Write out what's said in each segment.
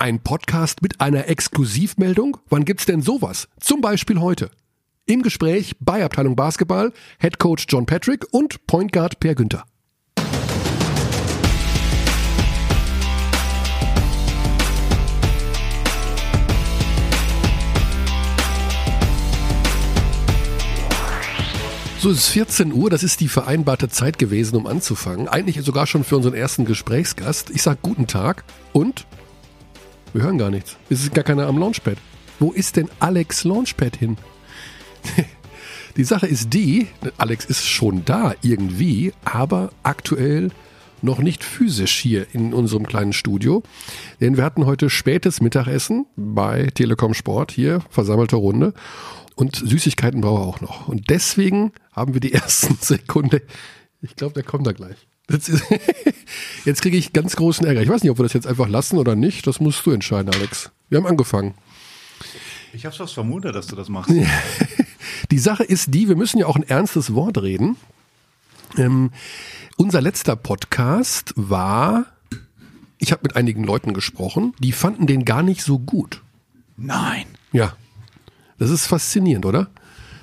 Ein Podcast mit einer Exklusivmeldung? Wann gibt's denn sowas? Zum Beispiel heute. Im Gespräch bei Abteilung Basketball Head Coach John Patrick und Point Guard Per Günther. So, es ist 14 Uhr, das ist die vereinbarte Zeit gewesen, um anzufangen. Eigentlich sogar schon für unseren ersten Gesprächsgast. Ich sag guten Tag und wir hören gar nichts. Es ist gar keiner am Launchpad. Wo ist denn Alex Launchpad hin? die Sache ist die, Alex ist schon da irgendwie, aber aktuell noch nicht physisch hier in unserem kleinen Studio. Denn wir hatten heute spätes Mittagessen bei Telekom Sport hier, versammelte Runde. Und Süßigkeiten brauche er auch noch. Und deswegen haben wir die ersten Sekunde. Ich glaube, der kommt da gleich. Jetzt, jetzt kriege ich ganz großen Ärger. Ich weiß nicht, ob wir das jetzt einfach lassen oder nicht. Das musst du entscheiden, Alex. Wir haben angefangen. Ich habe fast vermutet, dass du das machst. die Sache ist die, wir müssen ja auch ein ernstes Wort reden. Ähm, unser letzter Podcast war, ich habe mit einigen Leuten gesprochen, die fanden den gar nicht so gut. Nein. Ja. Das ist faszinierend, oder?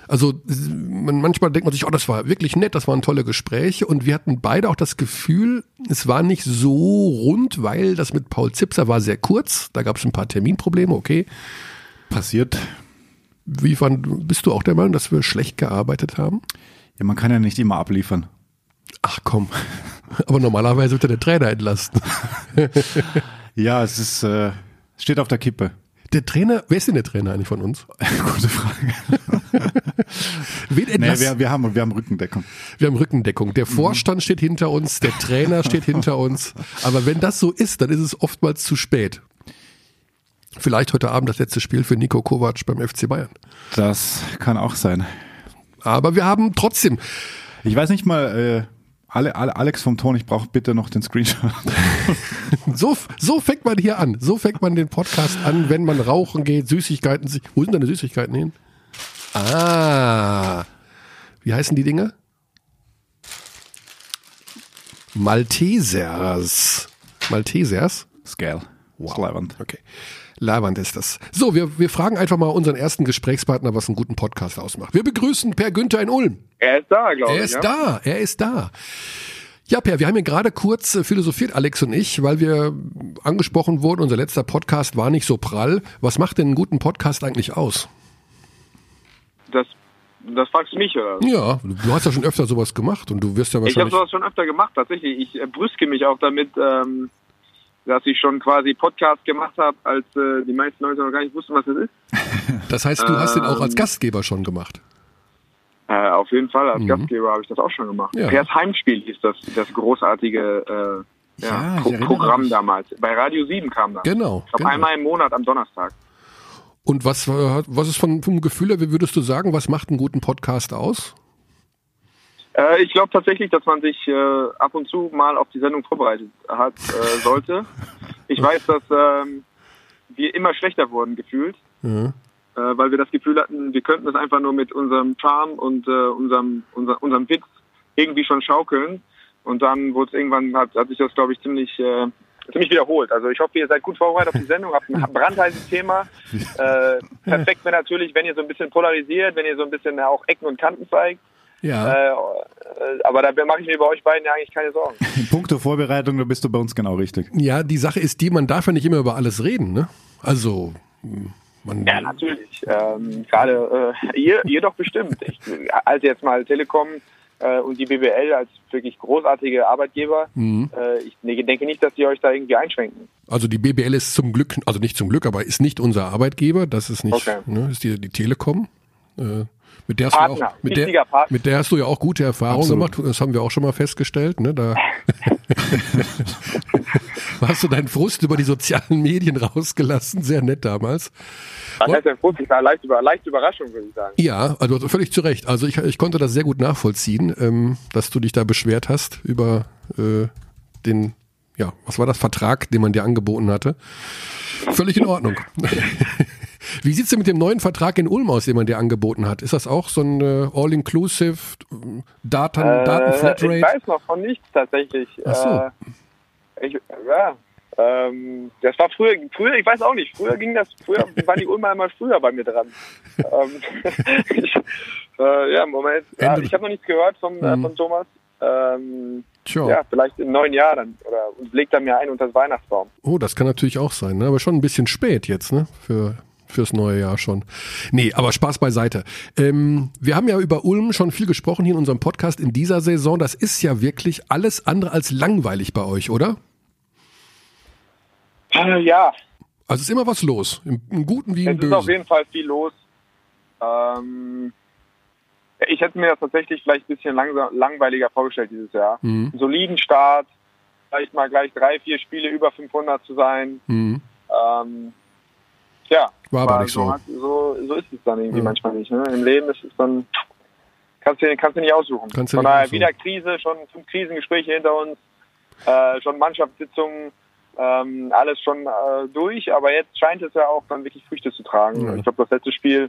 Also man, manchmal denkt man sich, oh, das war wirklich nett, das waren tolle Gespräche und wir hatten beide auch das Gefühl, es war nicht so rund, weil das mit Paul Zipser war sehr kurz, da gab es ein paar Terminprobleme, okay. Passiert. Wie fand, bist du auch der Meinung, dass wir schlecht gearbeitet haben? Ja, man kann ja nicht immer abliefern. Ach komm, aber normalerweise wird ja der Trainer entlasten. ja, es ist, äh, steht auf der Kippe. Der Trainer, wer ist denn der Trainer eigentlich von uns? Gute Frage. Wen nee, wir, wir, haben, wir haben Rückendeckung. Wir haben Rückendeckung. Der Vorstand mhm. steht hinter uns, der Trainer steht hinter uns. Aber wenn das so ist, dann ist es oftmals zu spät. Vielleicht heute Abend das letzte Spiel für Nico Kovac beim FC Bayern. Das kann auch sein. Aber wir haben trotzdem. Ich weiß nicht mal, äh, alle, alle, Alex vom Ton, ich brauche bitte noch den Screenshot. so, so fängt man hier an. So fängt man den Podcast an, wenn man rauchen geht, Süßigkeiten. Wo sind deine Süßigkeiten hin? Ah. Wie heißen die Dinge? Maltesers. Maltesers? Scale. Wow. Okay. Leiwand ist das. So, wir, wir fragen einfach mal unseren ersten Gesprächspartner, was einen guten Podcast ausmacht. Wir begrüßen Per Günther in Ulm. Er ist da, glaube ich. Er ist ja. da, er ist da. Ja, Per, wir haben ja gerade kurz äh, philosophiert, Alex und ich, weil wir angesprochen wurden, unser letzter Podcast war nicht so prall. Was macht denn einen guten Podcast eigentlich aus? Das, das fragst du mich, oder? Ja, du hast ja schon öfter sowas gemacht und du wirst ja wahrscheinlich... Ich habe sowas schon öfter gemacht, tatsächlich. Ich äh, brüske mich auch damit, ähm, dass ich schon quasi Podcast gemacht habe, als äh, die meisten Leute noch gar nicht wussten, was das ist. Das heißt, du ähm, hast den auch als ähm, Gastgeber schon gemacht? Äh, auf jeden Fall, als mhm. Gastgeber habe ich das auch schon gemacht. Ja. Pers Heimspiel hieß das, das großartige äh, ja, Pro Programm damals. Bei Radio 7 kam das. Genau. Ich glaube, genau. einmal im Monat am Donnerstag. Und was, was ist von, vom Gefühl her, wie würdest du sagen, was macht einen guten Podcast aus? Äh, ich glaube tatsächlich, dass man sich äh, ab und zu mal auf die Sendung vorbereitet hat äh, sollte. Ich weiß, dass ähm, wir immer schlechter wurden gefühlt, mhm. äh, weil wir das Gefühl hatten, wir könnten das einfach nur mit unserem Charme und äh, unserem, unser, unserem Witz irgendwie schon schaukeln. Und dann wurde es irgendwann, hat, hat sich das, glaube ich, ziemlich äh, ziemlich wiederholt. Also ich hoffe, ihr seid gut vorbereitet auf die Sendung, habt ein brandheißes Thema. Äh, perfekt wäre natürlich, wenn ihr so ein bisschen polarisiert, wenn ihr so ein bisschen auch Ecken und Kanten zeigt. Ja. Äh, aber da mache ich mir bei euch beiden ja eigentlich keine Sorgen. Punkte Vorbereitung, da bist du bei uns genau richtig. Ja, die Sache ist die, man darf ja nicht immer über alles reden, ne? Also. Man ja, natürlich. Ähm, Gerade äh, ihr, ihr doch bestimmt. Ich, als jetzt mal Telekom äh, und die BBL als wirklich großartige Arbeitgeber, mhm. äh, ich ne, denke nicht, dass die euch da irgendwie einschränken. Also die BBL ist zum Glück, also nicht zum Glück, aber ist nicht unser Arbeitgeber. Das ist nicht, okay. ne, ist die, die Telekom. Äh, mit der, hast du auch, mit, der, mit der hast du ja auch gute Erfahrungen Absolut. gemacht. Das haben wir auch schon mal festgestellt. Ne? Da hast du deinen Frust über die sozialen Medien rausgelassen. Sehr nett damals. Was heißt denn Frust? Ich war leicht, über, leicht Überraschung, würde ich sagen. Ja, also völlig zu Recht. Also ich, ich konnte das sehr gut nachvollziehen, ähm, dass du dich da beschwert hast über äh, den, ja, was war das, Vertrag, den man dir angeboten hatte. Völlig in Ordnung. Wie sieht's denn mit dem neuen Vertrag in Ulm aus, den man dir angeboten hat? Ist das auch so ein äh, All-Inclusive Daten, äh, Datenflatrate? Ich weiß noch von nichts tatsächlich. Ach so. Äh, ich, ja, Ähm, das war früher, früher, ich weiß auch nicht, früher ging das, früher waren die Ulmer immer früher bei mir dran. ähm, ich, äh, ja, Moment. Ja, ich habe noch nichts gehört vom, äh, mhm. von Thomas. Ähm, Tja. Ja, vielleicht im neuen Jahr dann oder und legt er mir ein unter das Weihnachtsbaum. Oh, das kann natürlich auch sein, ne? aber schon ein bisschen spät jetzt, ne? Für fürs neue Jahr schon. Nee, aber Spaß beiseite. Ähm, wir haben ja über Ulm schon viel gesprochen hier in unserem Podcast in dieser Saison. Das ist ja wirklich alles andere als langweilig bei euch, oder? Äh, ja. Also ist immer was los, im, im Guten wie im es Bösen. Es ist auf jeden Fall viel los. Ähm, ich hätte mir das tatsächlich vielleicht ein bisschen langsam, langweiliger vorgestellt dieses Jahr. Mhm. Einen soliden Start, vielleicht mal gleich drei, vier Spiele über 500 zu sein. Mhm. Ähm, ja, war aber nicht so. So, so ist es dann irgendwie ja. manchmal nicht. Ne? Im Leben ist es dann, kannst du, kannst du nicht aussuchen. Kannst Von daher wieder Krise, schon fünf Krisengespräche hinter uns, äh, schon Mannschaftssitzungen, ähm, alles schon äh, durch, aber jetzt scheint es ja auch dann wirklich Früchte zu tragen. Ja. Ich glaube, das letzte Spiel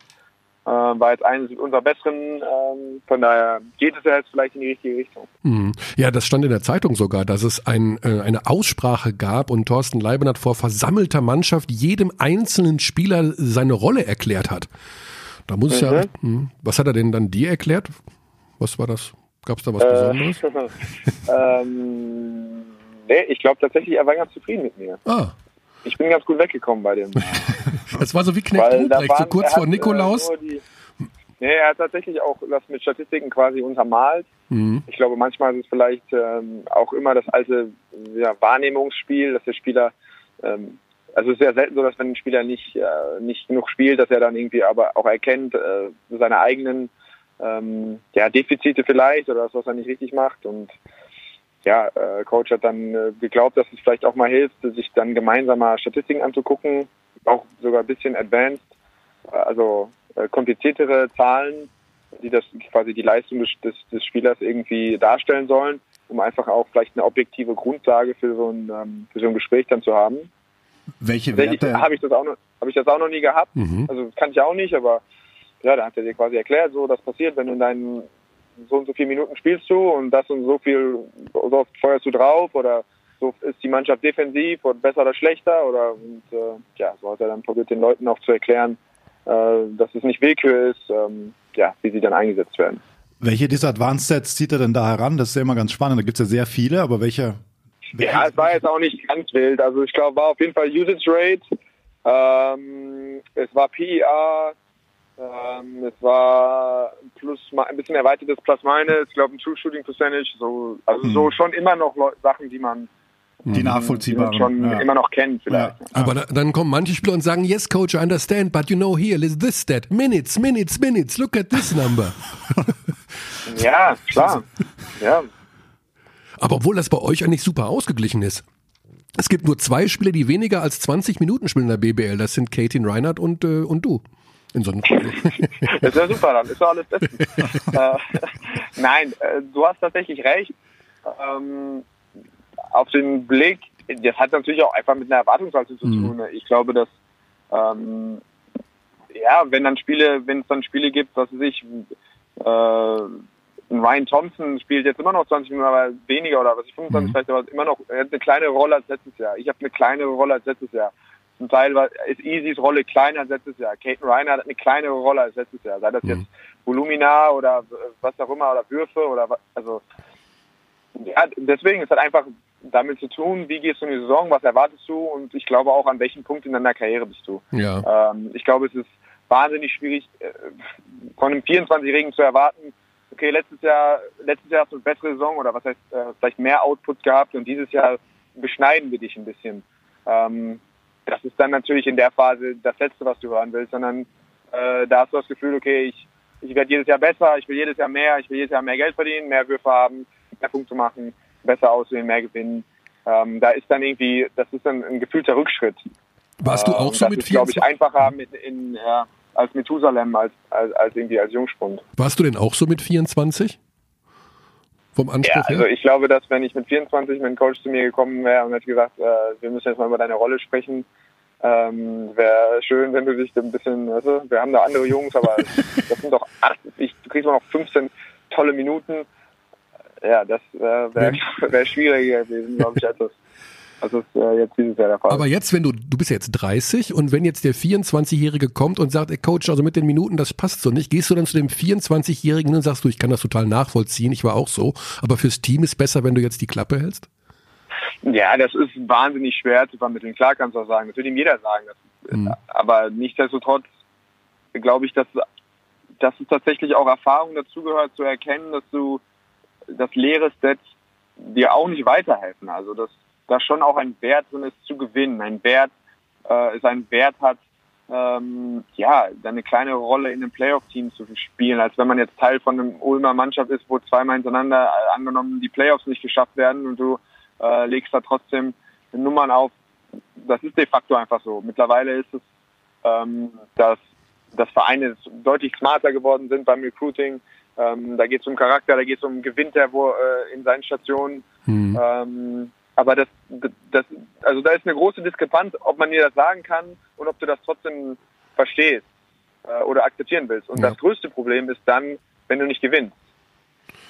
war jetzt eines unserer besseren. Ähm, von daher geht es ja jetzt vielleicht in die richtige Richtung. Mhm. Ja, das stand in der Zeitung sogar, dass es ein, äh, eine Aussprache gab und Thorsten Leibenhardt vor versammelter Mannschaft jedem einzelnen Spieler seine Rolle erklärt hat. Da muss es ja. Mh. Hm. Was hat er denn dann dir erklärt? Was war das? Gab es da was Besonderes? ähm, nee, ich glaube tatsächlich, er war ganz zufrieden mit mir. Ah. Ich bin ganz gut weggekommen bei dem. das war so wie Knecht Ruprecht, so kurz vor hat, Nikolaus. Äh, die, nee, er hat tatsächlich auch das mit Statistiken quasi untermalt. Mhm. Ich glaube, manchmal ist es vielleicht ähm, auch immer das alte ja, Wahrnehmungsspiel, dass der Spieler, ähm, also es ist sehr selten so, dass wenn ein Spieler nicht, äh, nicht genug spielt, dass er dann irgendwie aber auch erkennt, äh, seine eigenen ähm, ja, Defizite vielleicht oder das, was er nicht richtig macht und ja, äh, Coach hat dann äh, geglaubt, dass es vielleicht auch mal hilft, sich dann gemeinsam mal Statistiken anzugucken, auch sogar ein bisschen advanced, äh, also äh, kompliziertere Zahlen, die das quasi die Leistung des, des, des, Spielers irgendwie darstellen sollen, um einfach auch vielleicht eine objektive Grundlage für so ein, ähm, für so ein Gespräch dann zu haben. Welche Werte? Habe ich das auch noch, habe ich das auch noch nie gehabt. Mhm. Also kann ich auch nicht, aber ja, da hat er dir quasi erklärt, so das passiert, wenn du in deinen so und so viele Minuten spielst du und das und so viel, so oft feuerst du drauf oder so ist die Mannschaft defensiv oder besser oder schlechter oder und äh, ja, so hat er dann probiert den Leuten auch zu erklären, äh, dass es nicht Willkür ist, ähm, ja, wie sie dann eingesetzt werden. Welche dieser Advanced Sets zieht er denn da heran? Das ist ja immer ganz spannend. Da gibt es ja sehr viele, aber welche? welche? Ja, es war jetzt auch nicht ganz wild. Also ich glaube, war auf jeden Fall Usage Rate, ähm, es war PER, ähm, es war plus ein bisschen erweitertes Plus Minus, ich glaube ein True Shooting Percentage, so also mhm. so schon immer noch Sachen, die man die nachvollziehbar schon ja. immer noch kennt vielleicht. Ja. Aber da, dann kommen manche Spieler und sagen, yes coach, I understand, but you know here is this that minutes, minutes, minutes, look at this number. ja, klar. Ja. Aber obwohl das bei euch eigentlich super ausgeglichen ist. Es gibt nur zwei Spieler, die weniger als 20 Minuten spielen in der BBL. Das sind Katie Reinhardt und, äh, und du. In so einem das ist ja super, dann ist ja alles bestens. äh, nein, äh, du hast tatsächlich recht. Ähm, auf den Blick, das hat natürlich auch einfach mit einer Erwartungshaltung zu mhm. tun. Ich glaube, dass ähm, ja, wenn dann Spiele, wenn es dann Spiele gibt, was weiß ich, äh, Ryan Thompson spielt jetzt immer noch 20 Minuten, aber weniger oder was ich 25 mhm. vielleicht, aber immer noch, er hat eine kleine Rolle als letztes Jahr. Ich habe eine kleine Rolle als letztes Jahr. Zum Teil war, ist Easys Rolle kleiner als letztes Jahr. Kate Reiner hat eine kleinere Rolle als letztes Jahr. Sei das mhm. jetzt Volumina oder was auch immer oder Würfe oder was, also ja, deswegen ist halt einfach damit zu tun, wie gehst du in die Saison, was erwartest du und ich glaube auch, an welchem Punkt in deiner Karriere bist du. Ja. Ähm, ich glaube, es ist wahnsinnig schwierig, äh, von einem 24-Jährigen zu erwarten, okay, letztes Jahr, letztes Jahr hast du eine bessere Saison oder was heißt, äh, vielleicht mehr Output gehabt und dieses Jahr beschneiden wir dich ein bisschen. Ähm, das ist dann natürlich in der Phase das Letzte, was du hören willst, sondern äh, da hast du das Gefühl, okay, ich, ich werde jedes Jahr besser, ich will jedes Jahr mehr, ich will jedes Jahr mehr Geld verdienen, mehr Würfe haben, mehr Punkte machen, besser aussehen, mehr gewinnen. Ähm, da ist dann irgendwie, das ist dann ein gefühlter Rückschritt. Warst du auch ähm, so mit 24? glaube ich, einfacher mit in, ja, als Methusalem, als, als, als irgendwie als Jungspund. Warst du denn auch so mit 24? Vom Anspruch ja, also ich glaube, dass wenn ich mit 24 mit einem Coach zu mir gekommen wäre und hätte gesagt, äh, wir müssen jetzt mal über deine Rolle sprechen, ähm, wäre schön, wenn du dich ein bisschen, weißt du, wir haben da andere Jungs, aber das sind doch acht, ich, du kriegst noch 15 tolle Minuten. Ja, das äh, wäre wär schwieriger gewesen, glaube ich, etwas. Das ist äh, jetzt dieses Jahr der Fall. Aber jetzt, wenn du, du bist jetzt 30 und wenn jetzt der 24-Jährige kommt und sagt, ey Coach, also mit den Minuten, das passt so nicht, gehst du dann zu dem 24-Jährigen und sagst du, ich kann das total nachvollziehen, ich war auch so, aber fürs Team ist besser, wenn du jetzt die Klappe hältst? Ja, das ist wahnsinnig schwer zu vermitteln. Klar kannst du auch sagen, das wird ihm jeder sagen. Das, mhm. Aber nichtsdestotrotz glaube ich, dass, dass es tatsächlich auch Erfahrung dazugehört, zu erkennen, dass du das leere Set dir auch nicht weiterhelfen. Also dass da schon auch ein Wert drin ist zu gewinnen, ein Wert äh, seinen Wert hat, ähm, ja, eine kleine Rolle in einem Playoff-Team zu spielen, als wenn man jetzt Teil von einem Ulmer Mannschaft ist, wo zweimal hintereinander äh, angenommen die Playoffs nicht geschafft werden und du äh, legst da trotzdem Nummern auf. Das ist de facto einfach so. Mittlerweile ist es, ähm, dass, dass Vereine deutlich smarter geworden sind beim Recruiting. Ähm, da geht es um Charakter, da geht es um gewinnt er wo, äh, in seinen Stationen. Mhm. Ähm, aber das, das, also da ist eine große Diskrepanz, ob man dir das sagen kann und ob du das trotzdem verstehst äh, oder akzeptieren willst. Und ja. das größte Problem ist dann, wenn du nicht gewinnst.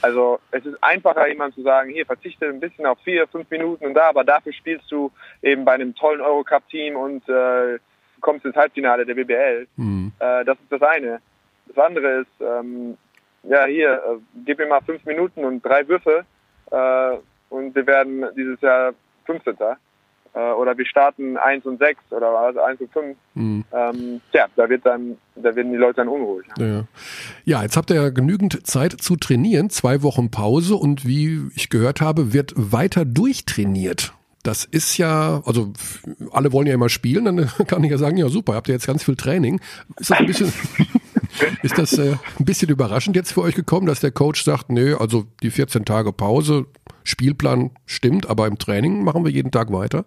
Also es ist einfacher, jemand zu sagen, hier verzichte ein bisschen auf vier, fünf Minuten und da, aber dafür spielst du eben bei einem tollen Eurocup-Team und äh, kommst ins Halbfinale der BBL. Mhm. Äh, das ist das eine. Das andere ist, ähm, ja hier, äh, gib mir mal fünf Minuten und drei Würfe äh, und wir werden dieses Jahr 15. Äh, oder wir starten 1 und 6 oder also 1 und 5. Mhm. Ähm, ja, da wird dann, da werden die Leute dann unruhig. Ja. ja, jetzt habt ihr ja genügend Zeit zu trainieren, zwei Wochen Pause und wie ich gehört habe, wird weiter durchtrainiert. Das ist ja, also alle wollen ja immer spielen, dann kann ich ja sagen, ja super, habt ihr jetzt ganz viel Training. Ist das ein bisschen, ist das äh, ein bisschen überraschend jetzt für euch gekommen, dass der Coach sagt, nee, also die 14 Tage Pause, Spielplan stimmt, aber im Training machen wir jeden Tag weiter?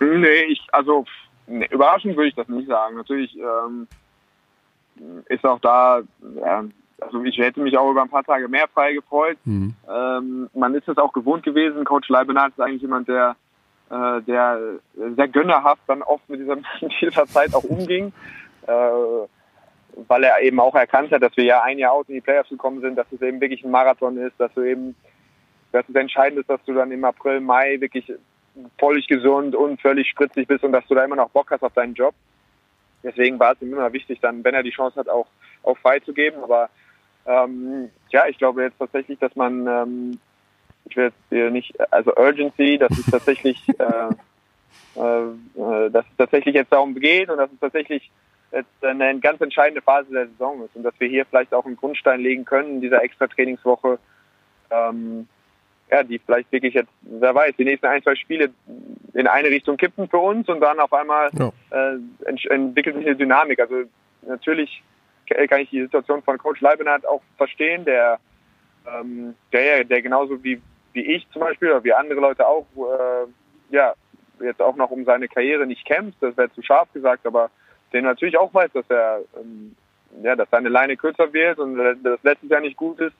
Nee, ich, also nee, überraschend würde ich das nicht sagen. Natürlich ähm, ist auch da, ja, also ich hätte mich auch über ein paar Tage mehr frei gefreut. Mhm. Ähm, man ist es auch gewohnt gewesen. Coach Leibenhardt ist eigentlich jemand, der, äh, der sehr gönnerhaft dann oft mit dieser, mit dieser Zeit auch umging. Äh, weil er eben auch erkannt hat, dass wir ja ein Jahr aus in die Playoffs gekommen sind, dass es eben wirklich ein Marathon ist, dass du eben dass es entscheidend ist, dass du dann im April, Mai wirklich völlig gesund und völlig spritzig bist und dass du da immer noch Bock hast auf deinen Job. Deswegen war es ihm immer wichtig, dann, wenn er die Chance hat, auch, auch freizugeben. Aber ähm, ja, ich glaube jetzt tatsächlich, dass man, ähm, ich will jetzt hier nicht, also Urgency, dass es tatsächlich, äh, äh, dass es tatsächlich jetzt darum geht und dass es tatsächlich jetzt eine ganz entscheidende Phase der Saison ist und dass wir hier vielleicht auch einen Grundstein legen können in dieser extra Trainingswoche, ähm, ja, die vielleicht wirklich jetzt, wer weiß, die nächsten ein, zwei Spiele in eine Richtung kippen für uns und dann auf einmal ja. äh, ent entwickelt sich eine Dynamik. Also natürlich kann ich die Situation von Coach Leibenhardt auch verstehen, der, ähm, der, der genauso wie, wie ich zum Beispiel oder wie andere Leute auch, äh, ja, jetzt auch noch um seine Karriere nicht kämpft, das wäre zu scharf gesagt, aber der natürlich auch weiß, dass er, ähm, ja, dass seine Leine kürzer wird und das letztes Jahr nicht gut ist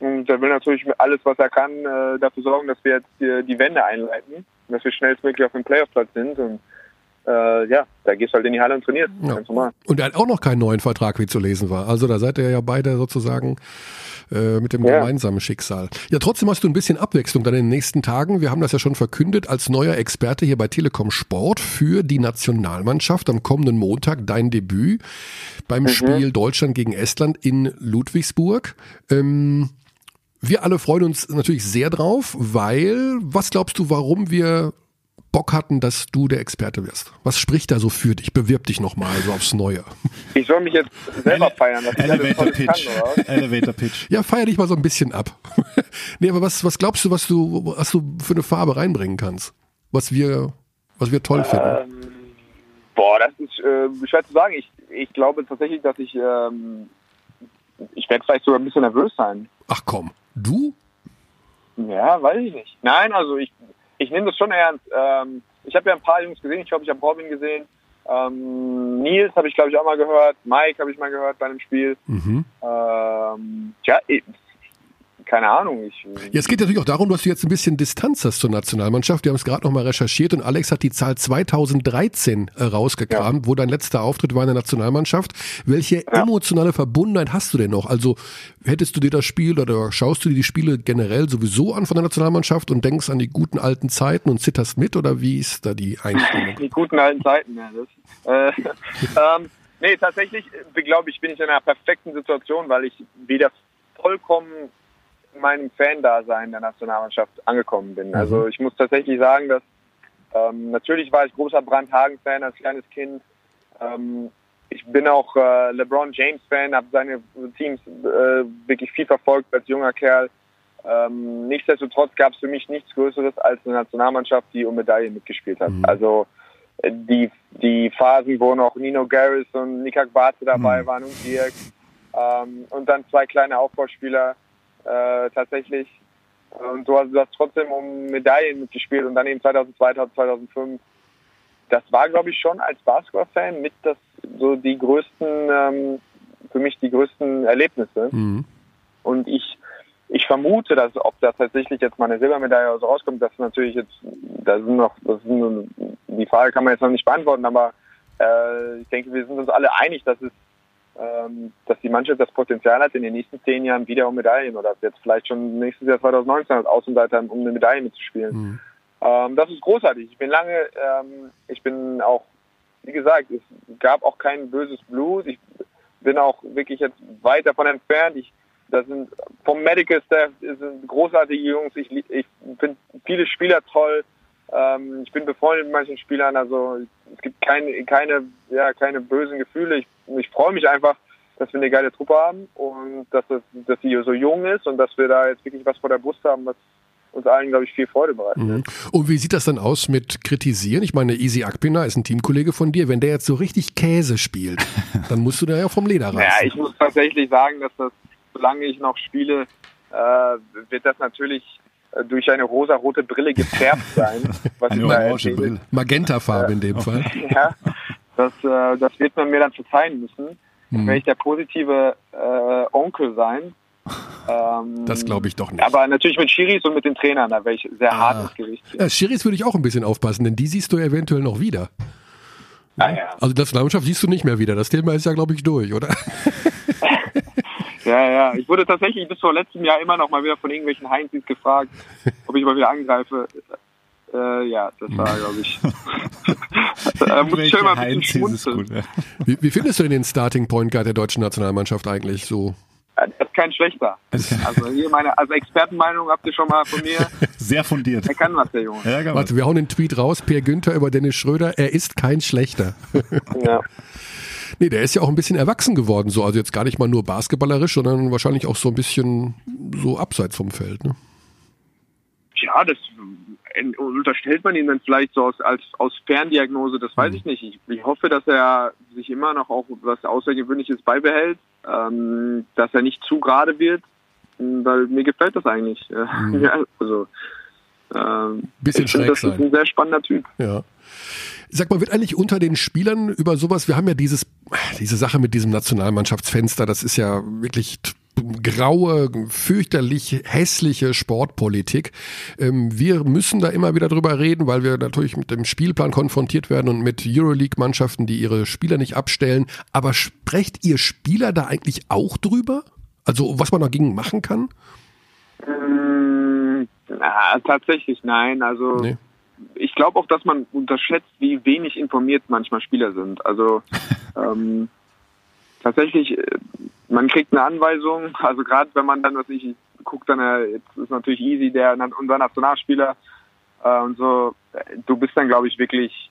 und er will natürlich alles, was er kann, äh, dafür sorgen, dass wir jetzt die, die Wende einleiten, dass wir schnellstmöglich auf dem Playoff-Platz sind. Und äh, ja, da gehst du halt in die Halle und trainierst. Ja. Ganz normal. Und er hat auch noch keinen neuen Vertrag, wie zu lesen war. Also da seid ihr ja beide sozusagen äh, mit dem ja. gemeinsamen Schicksal. Ja, trotzdem hast du ein bisschen Abwechslung dann in den nächsten Tagen. Wir haben das ja schon verkündet als neuer Experte hier bei Telekom Sport für die Nationalmannschaft am kommenden Montag dein Debüt beim mhm. Spiel Deutschland gegen Estland in Ludwigsburg. Ähm, wir alle freuen uns natürlich sehr drauf, weil, was glaubst du, warum wir Bock hatten, dass du der Experte wirst? Was spricht da so für dich? Bewirb dich nochmal so aufs Neue. Ich soll mich jetzt selber feiern. Elevator Pitch. Kann, Elevator Pitch. Ja, feier dich mal so ein bisschen ab. nee, aber was, was glaubst du, was du, was du für eine Farbe reinbringen kannst? Was wir, was wir toll finden? Ähm, boah, das ist äh, schwer zu sagen. Ich, ich glaube tatsächlich, dass ich, ähm, ich werde vielleicht sogar ein bisschen nervös sein. Ach komm. Du? Ja, weiß ich nicht. Nein, also ich, ich nehme das schon ernst. Ähm, ich habe ja ein paar Jungs gesehen. Ich glaube, ich habe Robin gesehen. Ähm, Nils habe ich, glaube ich, auch mal gehört. Mike habe ich mal gehört bei einem Spiel. Mhm. Ähm, ja, keine Ahnung. Ich, ja, es geht natürlich auch darum, dass du jetzt ein bisschen Distanz hast zur Nationalmannschaft. Wir haben es gerade nochmal recherchiert und Alex hat die Zahl 2013 äh, rausgekramt, ja. wo dein letzter Auftritt war in der Nationalmannschaft. Welche ja. emotionale Verbundenheit hast du denn noch? Also hättest du dir das Spiel oder schaust du dir die Spiele generell sowieso an von der Nationalmannschaft und denkst an die guten alten Zeiten und zitterst mit oder wie ist da die Einstellung? Die guten alten Zeiten, ja. Das, äh, ähm, nee, tatsächlich, äh, glaube ich, bin ich in einer perfekten Situation, weil ich wieder vollkommen meinem Fan-Dasein der Nationalmannschaft angekommen bin. Also mhm. ich muss tatsächlich sagen, dass ähm, natürlich war ich großer Brandhagen-Fan als kleines Kind. Ähm, ich bin auch äh, LeBron James-Fan, habe seine Teams äh, wirklich viel verfolgt als junger Kerl. Ähm, nichtsdestotrotz gab es für mich nichts Größeres als eine Nationalmannschaft, die um Medaillen mitgespielt hat. Mhm. Also äh, die, die Phasen, wo noch Nino Garris und Nikak Barze dabei mhm. waren und Dirk ähm, und dann zwei kleine Aufbauspieler äh, tatsächlich. Und du hast, du hast trotzdem um Medaillen mitgespielt und dann eben 2002, 2005. Das war, glaube ich, schon als Basketball-Fan mit das so die größten, ähm, für mich die größten Erlebnisse. Mhm. Und ich, ich vermute, dass ob da tatsächlich jetzt mal eine Silbermedaille oder so rauskommt, das ist natürlich jetzt, da sind noch, das sind, die Frage kann man jetzt noch nicht beantworten, aber äh, ich denke, wir sind uns alle einig, dass es dass die Mannschaft das Potenzial hat, in den nächsten zehn Jahren wieder um Medaillen oder jetzt vielleicht schon nächstes Jahr 2019 als Außenseiter um eine Medaille mitzuspielen. Mhm. Ähm, das ist großartig. Ich bin lange, ähm, ich bin auch, wie gesagt, es gab auch kein böses Blut. Ich bin auch wirklich jetzt weit davon entfernt. Ich, das sind vom Medical Staff sind großartige Jungs. Ich, ich finde viele Spieler toll. Ähm, ich bin befreundet mit manchen Spielern, also es gibt keine, keine, ja, keine bösen Gefühle. Ich, ich freue mich einfach, dass wir eine geile Truppe haben und dass, das, dass sie so jung ist und dass wir da jetzt wirklich was vor der Brust haben, was uns allen, glaube ich, viel Freude bereitet. Mhm. Und wie sieht das dann aus mit Kritisieren? Ich meine, Easy Akpina ist ein Teamkollege von dir. Wenn der jetzt so richtig Käse spielt, dann musst du da ja vom Leder reißen. Ja, ich muss tatsächlich sagen, dass das, solange ich noch spiele, äh, wird das natürlich durch eine rosa-rote Brille gefärbt sein. Was eine orange Brille. Magentafarbe in dem äh, Fall. Ja, das, äh, das wird man mir dann verzeihen müssen. Hm. Werde ich der positive äh, Onkel sein. Ähm, das glaube ich doch nicht. Aber natürlich mit Schiris und mit den Trainern, da wäre ich sehr ah. hart ins Gericht. Ja, Schiris würde ich auch ein bisschen aufpassen, denn die siehst du eventuell noch wieder. Ah, ja. Also das Nationalmannschaft siehst du nicht mehr wieder. Das Thema ist ja, glaube ich, durch, oder? Ja, ja. Ich wurde tatsächlich bis vor letztem Jahr immer noch mal wieder von irgendwelchen Heinzis gefragt, ob ich mal wieder angreife. Äh, ja, das war, glaube ich. da muss ich schon mal ein bisschen gut, ja. wie, wie findest du denn den Starting Point Guard der deutschen Nationalmannschaft eigentlich so? Der ist kein schlechter. Also hier meine, also Expertenmeinung habt ihr schon mal von mir. Sehr fundiert. Er kann was, der Junge. Ja, Warte, wir hauen den Tweet raus. Per Günther über Dennis Schröder. Er ist kein schlechter. ja. Nee, der ist ja auch ein bisschen erwachsen geworden, so. Also jetzt gar nicht mal nur basketballerisch, sondern wahrscheinlich auch so ein bisschen so abseits vom Feld, ne? Ja, das äh, unterstellt man ihn dann vielleicht so aus, als, aus Ferndiagnose, das weiß mhm. ich nicht. Ich, ich, hoffe, dass er sich immer noch auch was Außergewöhnliches beibehält, ähm, dass er nicht zu gerade wird, weil mir gefällt das eigentlich. Mhm. Ja, also, ähm, Bisschen ich schräg das sein. ist ein sehr spannender Typ. Ja. Sag mal, wird eigentlich unter den Spielern über sowas, wir haben ja dieses, diese Sache mit diesem Nationalmannschaftsfenster, das ist ja wirklich graue, fürchterlich hässliche Sportpolitik. Ähm, wir müssen da immer wieder drüber reden, weil wir natürlich mit dem Spielplan konfrontiert werden und mit Euroleague-Mannschaften, die ihre Spieler nicht abstellen. Aber sprecht ihr Spieler da eigentlich auch drüber? Also was man dagegen machen kann? Na, tatsächlich nein. Also nee ich glaube auch, dass man unterschätzt, wie wenig informiert manchmal Spieler sind. Also ähm, tatsächlich, äh, man kriegt eine Anweisung, also gerade wenn man dann, was ich guckt, dann äh, jetzt ist natürlich easy, der unser Nationalspieler äh, und so, du bist dann, glaube ich, wirklich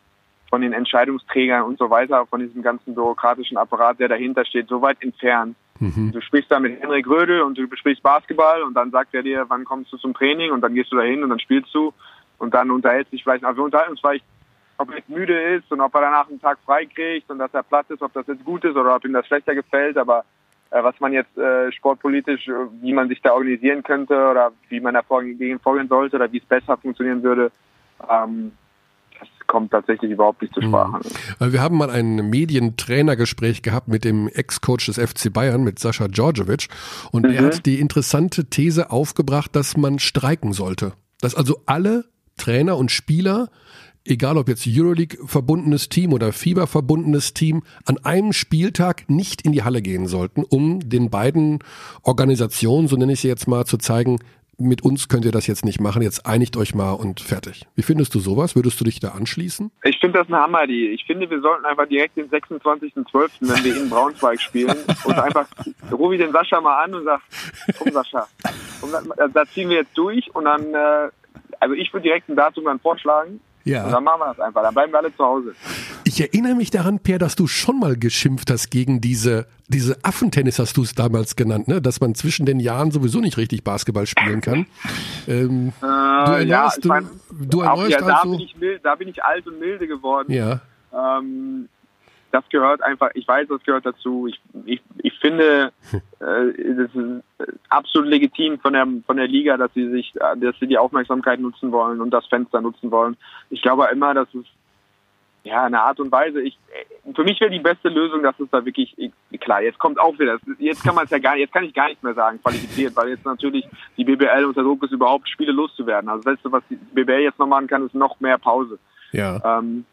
von den Entscheidungsträgern und so weiter, von diesem ganzen bürokratischen Apparat, der dahinter steht, so weit entfernt. Mhm. Du sprichst da mit Henrik Rödel und du besprichst Basketball und dann sagt er dir, wann kommst du zum Training und dann gehst du dahin und dann spielst du und dann unterhält sich vielleicht, also wir unterhalten uns vielleicht, ob er jetzt müde ist und ob er danach einen Tag frei kriegt und dass er platt ist, ob das jetzt gut ist oder ob ihm das schlechter gefällt, aber äh, was man jetzt äh, sportpolitisch, äh, wie man sich da organisieren könnte oder wie man da vorgehen, vorgehen sollte oder wie es besser funktionieren würde, ähm, kommt tatsächlich überhaupt nicht zur mhm. Sprache. Mhm. Wir haben mal ein Medientrainergespräch gehabt mit dem Ex-Coach des FC Bayern, mit Sascha Djordjevic. Und mhm. er hat die interessante These aufgebracht, dass man streiken sollte. Dass also alle Trainer und Spieler egal ob jetzt Euroleague verbundenes Team oder Fieber verbundenes Team, an einem Spieltag nicht in die Halle gehen sollten, um den beiden Organisationen, so nenne ich sie jetzt mal, zu zeigen, mit uns könnt ihr das jetzt nicht machen, jetzt einigt euch mal und fertig. Wie findest du sowas? Würdest du dich da anschließen? Ich finde das eine Hammer-Idee. Ich finde, wir sollten einfach direkt den 26.12., wenn wir in Braunschweig spielen, und einfach, rufe ich den Sascha mal an und sag, komm Sascha, komm, da, da, ziehen wir jetzt durch und dann, äh, also ich würde direkt ein Datum dann vorschlagen ja. Und dann machen wir das einfach. Dann bleiben wir alle zu Hause. Ich erinnere mich daran, Per, dass du schon mal geschimpft hast gegen diese, diese Affentennis, hast du es damals genannt, ne? dass man zwischen den Jahren sowieso nicht richtig Basketball spielen kann. Ähm, äh, du erneuerst, ja, ich mein, du, du erneuerst auch, ja, also, da, bin ich mild, da bin ich alt und milde geworden. Ja. Ähm, das gehört einfach, ich weiß, das gehört dazu. Ich, ich, ich finde, äh, das ist absolut legitim von der, von der Liga, dass sie sich, dass sie die Aufmerksamkeit nutzen wollen und das Fenster nutzen wollen. Ich glaube immer, dass es ja eine Art und Weise. Ich, für mich wäre die beste Lösung, dass es da wirklich klar. Jetzt kommt auch wieder. Jetzt kann man es ja gar, jetzt kann ich gar nicht mehr sagen qualifiziert, weil jetzt natürlich die BBL unter Druck ist, überhaupt Spiele loszuwerden. Also das Letzte, was die BBL jetzt noch machen kann, ist noch mehr Pause. Ja. Ähm,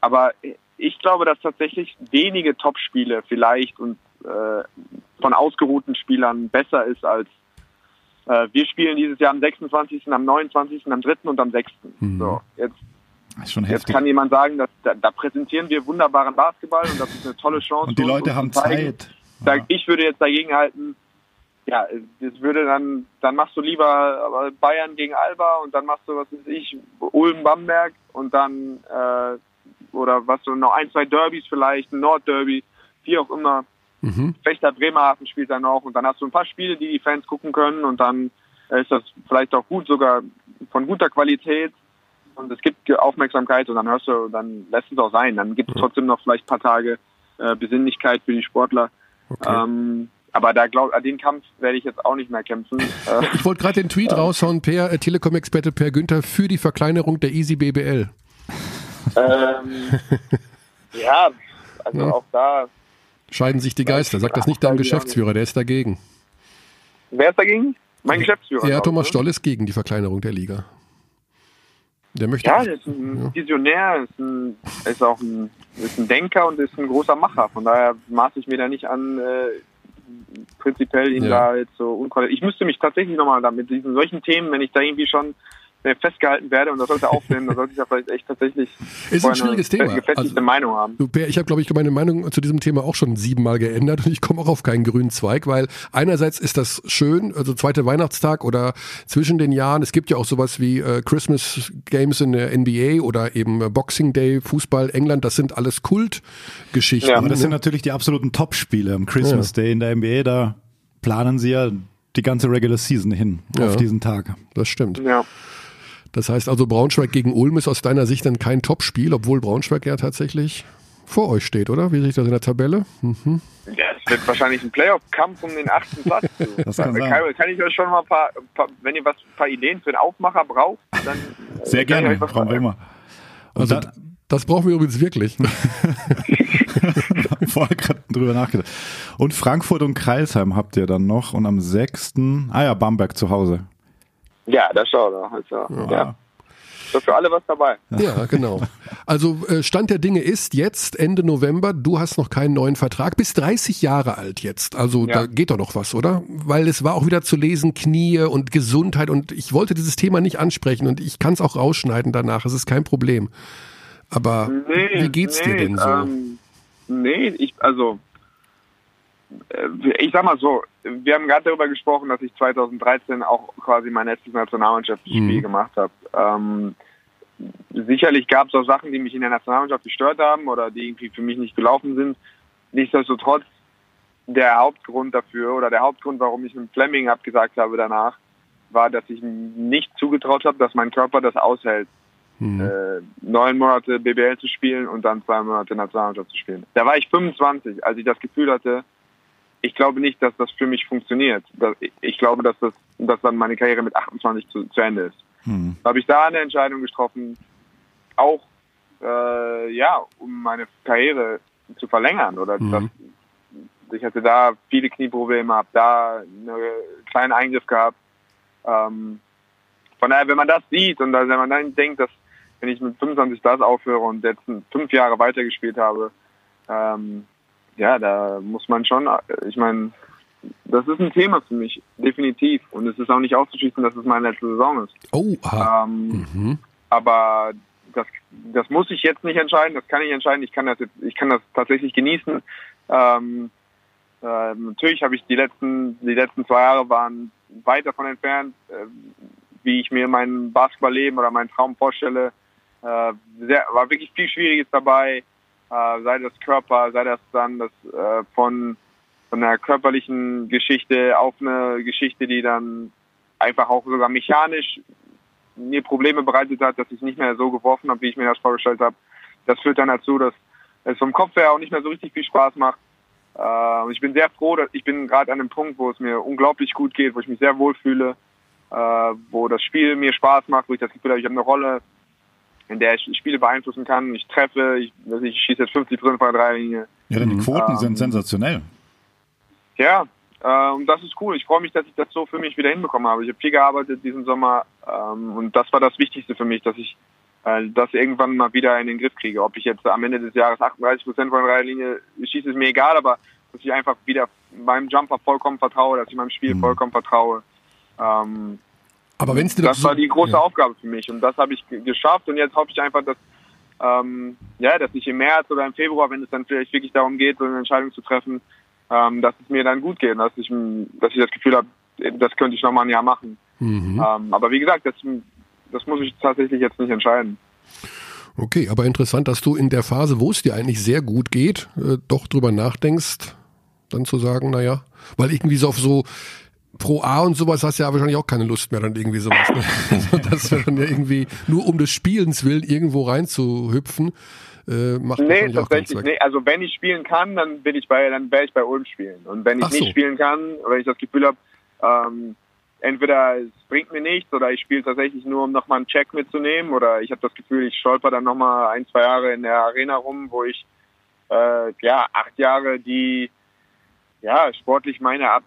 aber ich glaube, dass tatsächlich wenige Topspiele vielleicht und äh, von ausgeruhten Spielern besser ist als äh, wir spielen dieses Jahr am 26., am 29., am 3. und am 6. Mhm. So, jetzt, jetzt kann jemand sagen, dass, da, da, präsentieren wir wunderbaren Basketball und das ist eine tolle Chance. Und die Leute haben Zeit. Ja. Ich würde jetzt dagegen halten, ja, das würde dann, dann machst du lieber Bayern gegen Alba und dann machst du, was weiß ich, Ulm Bamberg und dann äh, oder was so noch ein, zwei Derbys vielleicht, ein Nordderby, wie auch immer. Mhm. Fechter Bremerhaven spielt dann noch und dann hast du ein paar Spiele, die die Fans gucken können und dann ist das vielleicht auch gut, sogar von guter Qualität und es gibt Aufmerksamkeit und dann hörst du, dann lässt es auch sein. Dann gibt es trotzdem noch vielleicht ein paar Tage äh, Besinnlichkeit für die Sportler. Okay. Ähm, aber da glaub, den Kampf werde ich jetzt auch nicht mehr kämpfen. ich wollte gerade den Tweet raushauen, per äh, Telekom-Experte Per Günther für die Verkleinerung der Easy BBL. Ähm, ja, also ja. auch da. Scheiden sich die Geister. Sag das nicht deinem Geschäftsführer, der ist dagegen. Wer ist dagegen? Mein Geschäftsführer. Ja, Thomas? Stoll ist gegen die Verkleinerung der Liga. Der möchte. Ja, der ist ein Visionär, ist, ein, ist auch ein, ist ein Denker und ist ein großer Macher. Von daher maße ich mir da nicht an, äh, prinzipiell ihn ja. da jetzt so unqualifiziert. Ich müsste mich tatsächlich nochmal damit diesen solchen Themen, wenn ich da irgendwie schon festgehalten werde und das sollte aufnehmen, dann sollte ich ja vielleicht echt tatsächlich ist ein schwieriges Thema. gefestigte also, Meinung haben. Du, ich habe, glaube ich, meine Meinung zu diesem Thema auch schon siebenmal geändert und ich komme auch auf keinen grünen Zweig, weil einerseits ist das schön, also zweiter Weihnachtstag oder zwischen den Jahren, es gibt ja auch sowas wie äh, Christmas Games in der NBA oder eben äh, Boxing Day, Fußball, England, das sind alles Kultgeschichten. Ja, aber das sind natürlich die absoluten Top-Spiele am Christmas ja. Day in der NBA, da planen sie ja die ganze Regular Season hin ja, auf diesen Tag. Das stimmt. Ja. Das heißt also, Braunschweig gegen Ulm ist aus deiner Sicht dann kein Topspiel, obwohl Braunschweig ja tatsächlich vor euch steht, oder? Wie sehe das in der Tabelle? Mhm. Ja, es wird wahrscheinlich ein Playoff-Kampf um den achten Platz. das kann, kann, kann, ich euch schon mal ein paar, paar, wenn ihr was, ein paar Ideen für einen Aufmacher braucht, dann. Sehr gerne, Frau Wilmer. Also, das brauchen wir übrigens wirklich. Vorher gerade drüber nachgedacht. Und Frankfurt und Kreisheim habt ihr dann noch und am 6. Ah ja, Bamberg zu Hause. Ja, das schau da. Also, ja. ja. So für alle was dabei. Ja, genau. Also äh, Stand der Dinge ist jetzt Ende November, du hast noch keinen neuen Vertrag, bist 30 Jahre alt jetzt. Also ja. da geht doch noch was, oder? Weil es war auch wieder zu lesen, Knie und Gesundheit und ich wollte dieses Thema nicht ansprechen und ich kann es auch rausschneiden danach, es ist kein Problem. Aber nee, wie geht's nee, dir denn so? Ähm, nee, ich, also ich sag mal so, wir haben gerade darüber gesprochen, dass ich 2013 auch quasi mein letztes Nationalmannschaftsspiel mhm. gemacht habe. Ähm, sicherlich gab es auch Sachen, die mich in der Nationalmannschaft gestört haben oder die irgendwie für mich nicht gelaufen sind. Nichtsdestotrotz, der Hauptgrund dafür oder der Hauptgrund, warum ich mit Fleming abgesagt habe danach, war, dass ich nicht zugetraut habe, dass mein Körper das aushält, mhm. äh, neun Monate BBL zu spielen und dann zwei Monate Nationalmannschaft zu spielen. Da war ich 25, als ich das Gefühl hatte, ich glaube nicht, dass das für mich funktioniert. Ich glaube, dass das, dass dann meine Karriere mit 28 zu, zu Ende ist. Hm. Da habe ich da eine Entscheidung getroffen, auch äh, ja, um meine Karriere zu verlängern oder mhm. das, ich hatte da viele Knieprobleme, habe da einen kleinen Eingriff gehabt. Ähm, von daher, wenn man das sieht und wenn man dann denkt, dass wenn ich mit 25 das aufhöre und jetzt fünf Jahre weitergespielt habe, ähm, ja, da muss man schon, ich meine, das ist ein Thema für mich, definitiv. Und es ist auch nicht auszuschließen, dass es meine letzte Saison ist. Oh, ähm, mhm. Aber das, das muss ich jetzt nicht entscheiden, das kann ich entscheiden. Ich kann das jetzt, ich kann das tatsächlich genießen. Ähm, äh, natürlich habe ich die letzten, die letzten zwei Jahre waren weit davon entfernt, äh, wie ich mir mein Basketballleben oder meinen Traum vorstelle. Äh, sehr, war wirklich viel Schwieriges dabei, äh, sei das Körper, sei das dann das äh, von von einer körperlichen Geschichte auf eine Geschichte, die dann einfach auch sogar mechanisch mir Probleme bereitet hat, dass ich nicht mehr so geworfen habe, wie ich mir das vorgestellt habe. Das führt dann dazu, dass es vom Kopf her auch nicht mehr so richtig viel Spaß macht. Äh, ich bin sehr froh, dass ich bin gerade an einem Punkt, wo es mir unglaublich gut geht, wo ich mich sehr wohl fühle, äh, wo das Spiel mir Spaß macht, wo ich das Gefühl habe, ich habe eine Rolle, in der ich Spiele beeinflussen kann. Ich treffe, ich, ich schieße jetzt 50 Prozent von der Dreierlinie. Ja, denn die Quoten ähm, sind sensationell. Ja, und das ist cool. Ich freue mich, dass ich das so für mich wieder hinbekommen habe. Ich habe viel gearbeitet diesen Sommer ähm, und das war das Wichtigste für mich, dass ich äh, das irgendwann mal wieder in den Griff kriege. Ob ich jetzt am Ende des Jahres 38 Prozent von der Linie schieße, ist mir egal, aber dass ich einfach wieder meinem Jumper vollkommen vertraue, dass ich meinem Spiel mhm. vollkommen vertraue. Ähm, aber wenn's dir das so, war die große ja. Aufgabe für mich und das habe ich geschafft und jetzt hoffe ich einfach, dass ähm, ja, dass ich im März oder im Februar, wenn es dann vielleicht wirklich darum geht, so eine Entscheidung zu treffen, ähm, dass es mir dann gut geht, dass ich, dass ich das Gefühl habe, das könnte ich noch mal ein Jahr machen. Mhm. Ähm, aber wie gesagt, das, das muss ich tatsächlich jetzt nicht entscheiden. Okay, aber interessant, dass du in der Phase, wo es dir eigentlich sehr gut geht, äh, doch drüber nachdenkst, dann zu sagen, naja, weil irgendwie so auf so Pro A und sowas hast du ja wahrscheinlich auch keine Lust mehr, dann irgendwie sowas. Ne? also, das wäre dann ja irgendwie nur um des Spielens willen irgendwo reinzuhüpfen äh, macht Nee, tatsächlich nee. Also wenn ich spielen kann, dann bin ich bei, dann werde ich bei Ulm spielen. Und wenn ich so. nicht spielen kann, wenn ich das Gefühl habe, ähm, entweder es bringt mir nichts oder ich spiele tatsächlich nur, um nochmal einen Check mitzunehmen oder ich habe das Gefühl, ich stolper dann nochmal ein, zwei Jahre in der Arena rum, wo ich äh, ja acht Jahre die ja sportlich meine ab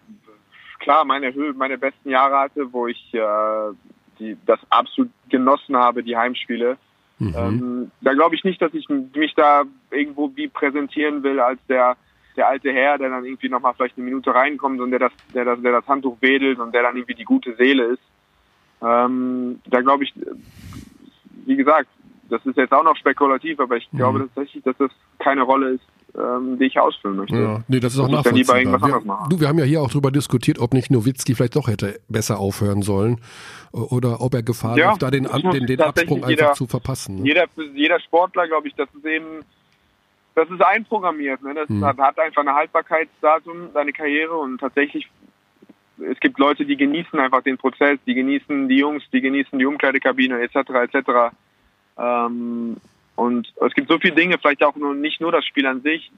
klar meine Höhe, meine besten Jahre hatte, wo ich äh, die das absolut genossen habe, die Heimspiele. Mhm. Ähm, da glaube ich nicht, dass ich mich da irgendwo wie präsentieren will als der der alte Herr, der dann irgendwie nochmal vielleicht eine Minute reinkommt und der das, der das, der das Handtuch wedelt und der dann irgendwie die gute Seele ist. Ähm, da glaube ich, wie gesagt, das ist jetzt auch noch spekulativ, aber ich mhm. glaube tatsächlich, dass das keine Rolle ist, ähm, die ich ausfüllen möchte. Ja, nee, das ist auch nachvollziehbar. Wir, du, wir haben ja hier auch darüber diskutiert, ob nicht Nowitzki vielleicht doch hätte besser aufhören sollen oder ob er Gefahr ja, läuft, da den, den, den Absprung jeder, einfach zu verpassen. Ne? Jeder, jeder Sportler, glaube ich, das ist eben, das ist einprogrammiert. Ne? Das hm. hat, hat einfach eine Haltbarkeitsdatum, seine Karriere und tatsächlich es gibt Leute, die genießen einfach den Prozess, die genießen die Jungs, die genießen die Umkleidekabine etc. etc. Ähm, und es gibt so viele Dinge, vielleicht auch nur nicht nur das Spiel an sich,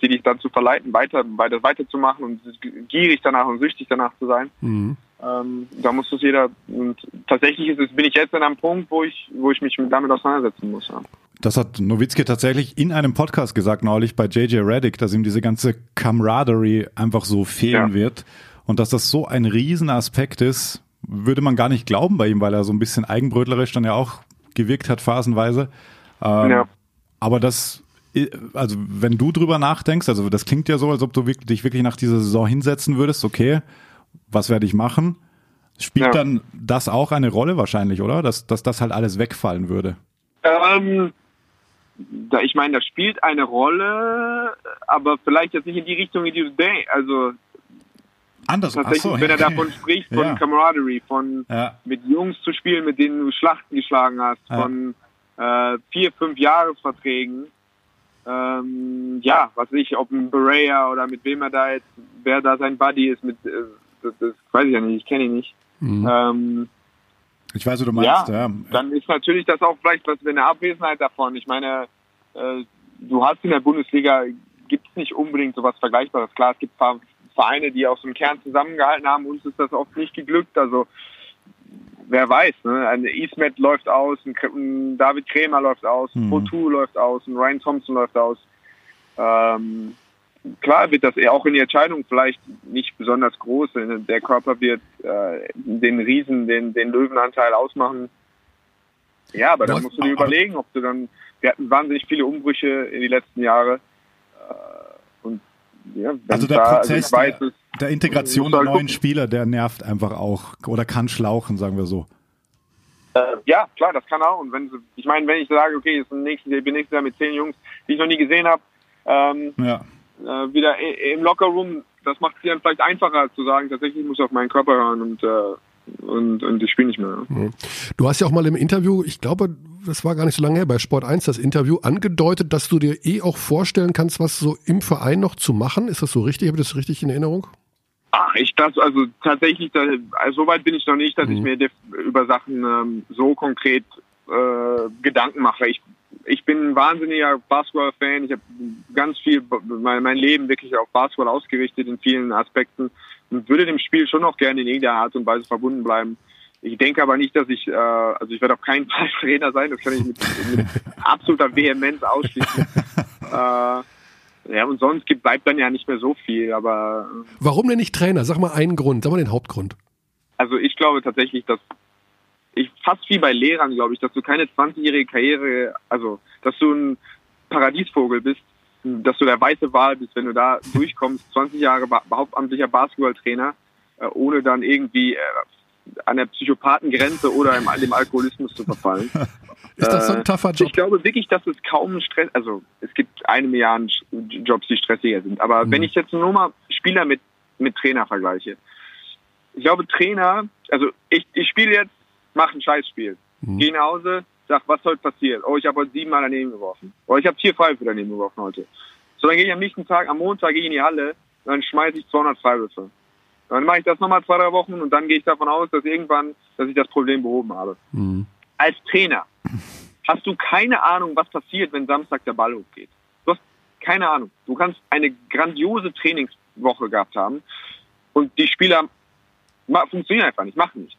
die dich dazu verleiten, weiter, weiter, weiterzumachen und gierig danach und süchtig danach zu sein. Mhm. Ähm, da muss es jeder, und tatsächlich ist es, bin ich jetzt an einem Punkt, wo ich, wo ich mich damit auseinandersetzen muss. Ja. Das hat Nowitzki tatsächlich in einem Podcast gesagt neulich bei JJ Reddick, dass ihm diese ganze Camaraderie einfach so fehlen ja. wird und dass das so ein Riesenaspekt ist, würde man gar nicht glauben bei ihm, weil er so ein bisschen eigenbrötlerisch dann ja auch gewirkt hat phasenweise. Ähm, ja. Aber das, also wenn du drüber nachdenkst, also das klingt ja so, als ob du wirklich, dich wirklich nach dieser Saison hinsetzen würdest, okay, was werde ich machen? Spielt ja. dann das auch eine Rolle wahrscheinlich, oder? Dass, dass das halt alles wegfallen würde? Ähm, da, ich meine, das spielt eine Rolle, aber vielleicht jetzt nicht in die Richtung, in die du denkst. Also Anders. Tatsächlich, so. wenn er davon spricht, von ja. Camaraderie, von ja. mit Jungs zu spielen, mit denen du Schlachten geschlagen hast, von äh, vier, fünf Jahresverträgen. Ähm, ja, was weiß ich, ob ein Berea oder mit wem er da jetzt, wer da sein Buddy ist, mit, äh, das, das weiß ich ja nicht, ich kenne ihn nicht. Mhm. Ähm, ich weiß, was du meinst, ja, ja. Dann ist natürlich das auch vielleicht was eine Abwesenheit davon. Ich meine, äh, du hast in der Bundesliga, gibt es nicht unbedingt sowas Vergleichbares. Klar, es gibt Vereine, die aus dem Kern zusammengehalten haben. Uns ist das oft nicht geglückt. Also wer weiß, ne? Ein Ismet läuft aus, ein, David Krämer läuft aus, ein mhm. läuft aus, ein Ryan Thompson läuft aus. Ähm, klar wird das eher auch in die Entscheidung vielleicht nicht besonders groß. Der Körper wird äh, den Riesen, den, den Löwenanteil ausmachen. Ja, aber dann musst du dir überlegen, ob du dann, wir hatten wahnsinnig viele Umbrüche in die letzten Jahre. Äh, und ja, also der da, Prozess also weiß, der, der, Integration der neuen gucken. Spieler, der nervt einfach auch oder kann schlauchen, sagen wir so. Äh, ja, klar, das kann auch. Und wenn ich meine, wenn ich sage, okay, ich bin nächstes Jahr mit zehn Jungs, die ich noch nie gesehen habe, ähm, ja äh, wieder im Lockerroom, das macht es dann vielleicht einfacher zu sagen, tatsächlich muss ich auf meinen Körper hören und äh, und, und ich spiele nicht mehr. Du hast ja auch mal im Interview, ich glaube, das war gar nicht so lange her, bei Sport 1 das Interview, angedeutet, dass du dir eh auch vorstellen kannst, was so im Verein noch zu machen. Ist das so richtig? Habe ich das richtig in Erinnerung? Ach, ich das, also tatsächlich, da, also so weit bin ich noch nicht, dass mhm. ich mir über Sachen ähm, so konkret äh, Gedanken mache. Ich ich bin ein wahnsinniger Basketball-Fan. Ich habe ganz viel mein, mein, Leben wirklich auf Basketball ausgerichtet in vielen Aspekten und würde dem Spiel schon noch gerne in irgendeiner Art und Weise verbunden bleiben. Ich denke aber nicht, dass ich, äh, also ich werde auf keinen Fall Trainer sein, das kann ich mit, mit absoluter Vehemenz ausschließen. äh, ja, und sonst gibt, bleibt dann ja nicht mehr so viel, aber. Warum denn nicht Trainer? Sag mal einen Grund, sag mal den Hauptgrund. Also ich glaube tatsächlich, dass ich fast wie bei Lehrern, glaube ich, dass du keine 20-jährige Karriere, also dass du ein Paradiesvogel bist, dass du der weiße Wahl bist, wenn du da durchkommst, 20 Jahre hauptamtlicher Basketballtrainer, äh, ohne dann irgendwie äh, an der Psychopathengrenze oder im, dem Alkoholismus zu verfallen. Ist das so ein äh, tougher Job? Ich glaube wirklich, dass es kaum Stress, also es gibt eine Milliarde Jobs, die stressiger sind. Aber mhm. wenn ich jetzt nur mal Spieler mit, mit Trainer vergleiche, ich glaube Trainer, also ich, ich spiele jetzt mach ein Scheißspiel. Mhm. Geh nach Hause, sag, was heute passiert? Oh, ich habe heute siebenmal daneben geworfen. Oh, ich habe vier Freiwürfe daneben geworfen heute. So, dann gehe ich am nächsten Tag, am Montag gehe ich in die Halle, und dann schmeiße ich 200 Freiwürfe. Dann mache ich das nochmal zwei, drei Wochen und dann gehe ich davon aus, dass irgendwann, dass ich das Problem behoben habe. Mhm. Als Trainer hast du keine Ahnung, was passiert, wenn Samstag der Ball hochgeht. Du hast keine Ahnung. Du kannst eine grandiose Trainingswoche gehabt haben und die Spieler funktionieren einfach nicht, machen nichts.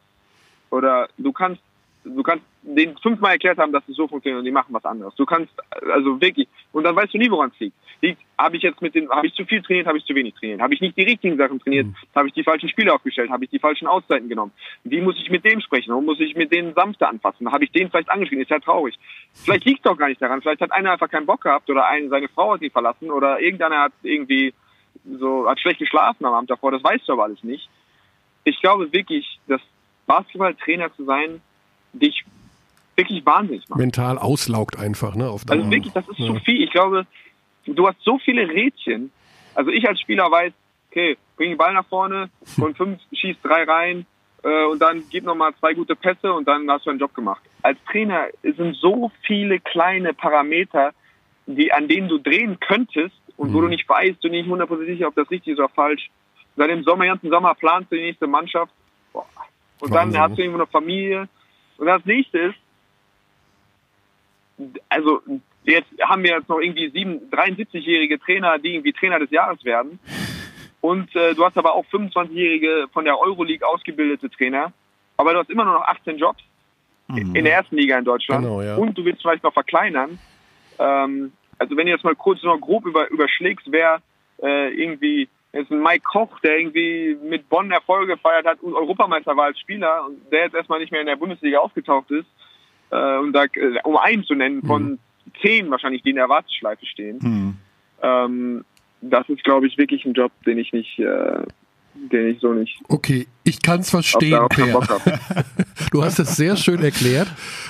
Oder du kannst, du kannst denen fünfmal erklärt haben, dass es so funktioniert und die machen was anderes. Du kannst, also wirklich, und dann weißt du nie, woran es liegt. liegt habe ich jetzt mit den, habe ich zu viel trainiert, habe ich zu wenig trainiert? Habe ich nicht die richtigen Sachen trainiert? Mhm. Habe ich die falschen Spiele aufgestellt? Habe ich die falschen Auszeiten genommen? Wie muss ich mit dem sprechen? Warum muss ich mit denen sanfter anfassen? Habe ich den vielleicht angeschrieben? Ist ja traurig. Vielleicht liegt es auch gar nicht daran. Vielleicht hat einer einfach keinen Bock gehabt oder eine, seine Frau hat ihn verlassen oder irgendeiner hat irgendwie so, hat schlecht geschlafen am Abend davor. Das weißt du aber alles nicht. Ich glaube wirklich, dass Basketballtrainer zu sein, dich wirklich wahnsinnig macht. Mental auslaugt einfach, ne? Auf also wirklich, das ist ja. zu viel. Ich glaube, du hast so viele Rädchen. Also ich als Spieler weiß, okay, bring den Ball nach vorne, von fünf schießt drei rein äh, und dann gib nochmal zwei gute Pässe und dann hast du einen Job gemacht. Als Trainer sind so viele kleine Parameter, die, an denen du drehen könntest und mhm. wo du nicht weißt, du nicht hundertprozentig sicher, ob das richtig ist oder falsch. Seit dem Sommer, ganzen Sommer planst du die nächste Mannschaft. Boah, und Wahnsinn. dann hast du irgendwo eine Familie. Und das nächste ist, also jetzt haben wir jetzt noch irgendwie sieben, 73-jährige Trainer, die irgendwie Trainer des Jahres werden. Und äh, du hast aber auch 25-jährige von der Euroleague ausgebildete Trainer. Aber du hast immer nur noch 18 Jobs mhm. in der ersten Liga in Deutschland. Genau, ja. Und du willst vielleicht noch verkleinern. Ähm, also wenn du jetzt mal kurz noch grob über, überschlägst, wer äh, irgendwie ist ein Mike Koch, der irgendwie mit Bonn Erfolge gefeiert hat und Europameister war als Spieler und der jetzt erstmal nicht mehr in der Bundesliga aufgetaucht ist. Äh, und da, äh, um einen zu nennen von mhm. zehn wahrscheinlich, die in der Warteschleife stehen. Mhm. Ähm, das ist, glaube ich, wirklich ein Job, den ich nicht, äh, den ich so nicht. Okay, ich kann es verstehen, Per. du hast es sehr schön erklärt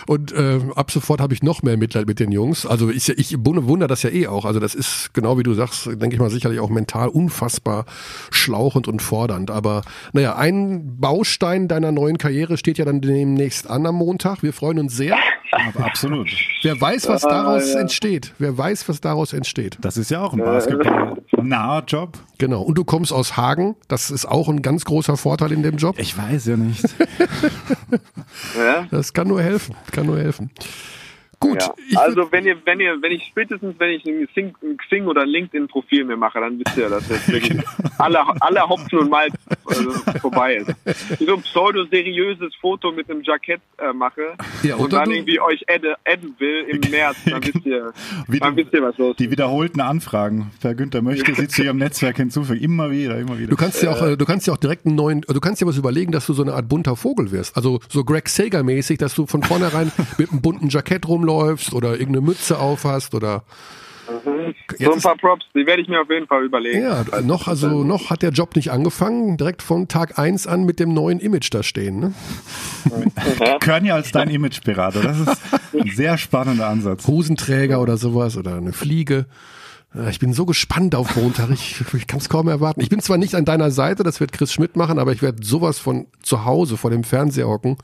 und äh, ab sofort habe ich noch mehr Mitleid mit den Jungs. Also ich, ich wundere das ja eh auch. Also das ist genau wie du sagst, denke ich mal sicherlich auch mental unfassbar schlauchend und fordernd. Aber naja, ein Baustein deiner neuen Karriere steht ja dann demnächst an am Montag. Wir freuen uns sehr. Aber absolut. Wer weiß, was daraus ja. entsteht. Wer weiß, was daraus entsteht. Das ist ja auch ein Basketball-naher Job. Genau. Und du kommst aus Hagen. Das ist auch ein ganz großer Vorteil in dem Job. Ich weiß ja nicht. ja? Das kann nur helfen. Kann nur helfen. Gut. Ja. Also wenn ihr, wenn ihr, wenn ich spätestens, wenn ich ein Xing, ein Xing oder LinkedIn-Profil mir mache, dann wisst ihr, dass jetzt wirklich alle, alle Hopfen und Malz also, vorbei ist. So ein pseudo-seriöses Foto mit einem Jackett äh, mache Ja, und oder dann du- irgendwie euch adden, adden will im März, dann wisst ihr, Wie dann du- wisst ihr, was los Die ist. wiederholten Anfragen. Per Günther möchte sie zu ihrem Netzwerk hinzufügen. Immer wieder, immer wieder. Du kannst ja auch, äh, du kannst ja auch direkt einen neuen, du kannst ja was überlegen, dass du so eine Art bunter Vogel wirst. Also so Greg Sager mäßig, dass du von vornherein mit einem bunten Jackett rumläufst oder irgendeine Mütze aufhast oder So jetzt ein paar Props, die werde ich mir auf jeden Fall überlegen. ja, noch, also noch hat der Job nicht angefangen, direkt von Tag eins an mit dem neuen Image da stehen. Ne? Körny als dein Imageberater. Das ist ein sehr spannender Ansatz. Hosenträger oder sowas oder eine Fliege. Äh, Ich bin so gespannt auf Montag. Ich, ich kann es kaum erwarten. Ich bin zwar nicht an deiner Seite, das wird Chris Schmidt machen, aber ich werde sowas von zu Hause vor dem Fernseher hocken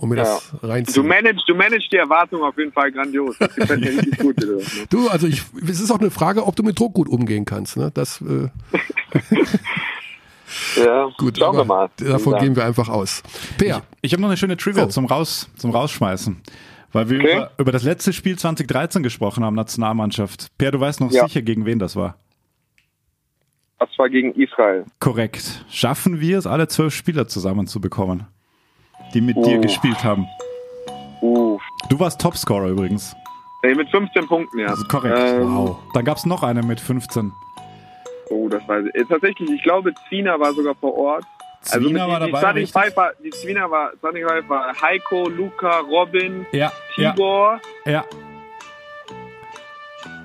und mir das Du reinziehen. managst, du managst die Erwartung auf jeden Fall grandios. Das gefällt mir richtig gut. du. Du, also ich, es ist auch eine Frage, ob du mit Druck gut umgehen kannst. Ne? Das äh, Ja, gut. schauen wir mal. Davon gehen wir einfach aus. Peer, Ich habe noch eine schöne Trivia Oh. zum, Raus, zum Rausschmeißen. Weil wir Okay. über, über das letzte Spiel 2013 gesprochen haben, Nationalmannschaft. Per, du weißt noch Ja. sicher, gegen wen das war. Das war gegen Israel. Korrekt. Schaffen wir es, alle zwölf Spieler zusammenzubekommen, die mit dir Oh. gespielt haben? Uh, Du warst Topscorer übrigens. ey, mit 15 Punkten, ja. Also korrekt. Ähm, wow. Dann gab es noch eine mit 15. Oh, das weiß ich. Äh, Tatsächlich, ich glaube, Zwiener war sogar vor Ort. Also Zwiener war die, die dabei, Starting richtig? Five war, die Zwiener war, Starting Five war Heiko, Luca, Robin, Ja, ja, Tibor. ja.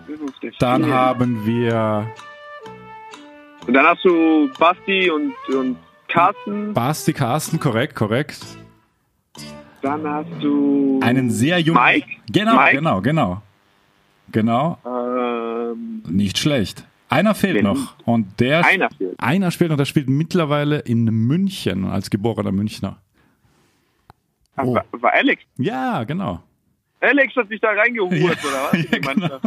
Ist der Dann haben wir Und dann hast du Basti und, und Carsten. Basti Carsten, korrekt, korrekt. Dann hast du Einen sehr jungen. Mike. Genau, Mike. genau, genau. Genau, Ähm, nicht schlecht. Einer fehlt noch. Und der einer fehlt. einer spielt und der spielt mittlerweile in München als geborener Münchner. Ach, Oh. war, war Alex. Ja, genau. Alex hat sich da reingehurt, oder was? Ja, In die genau.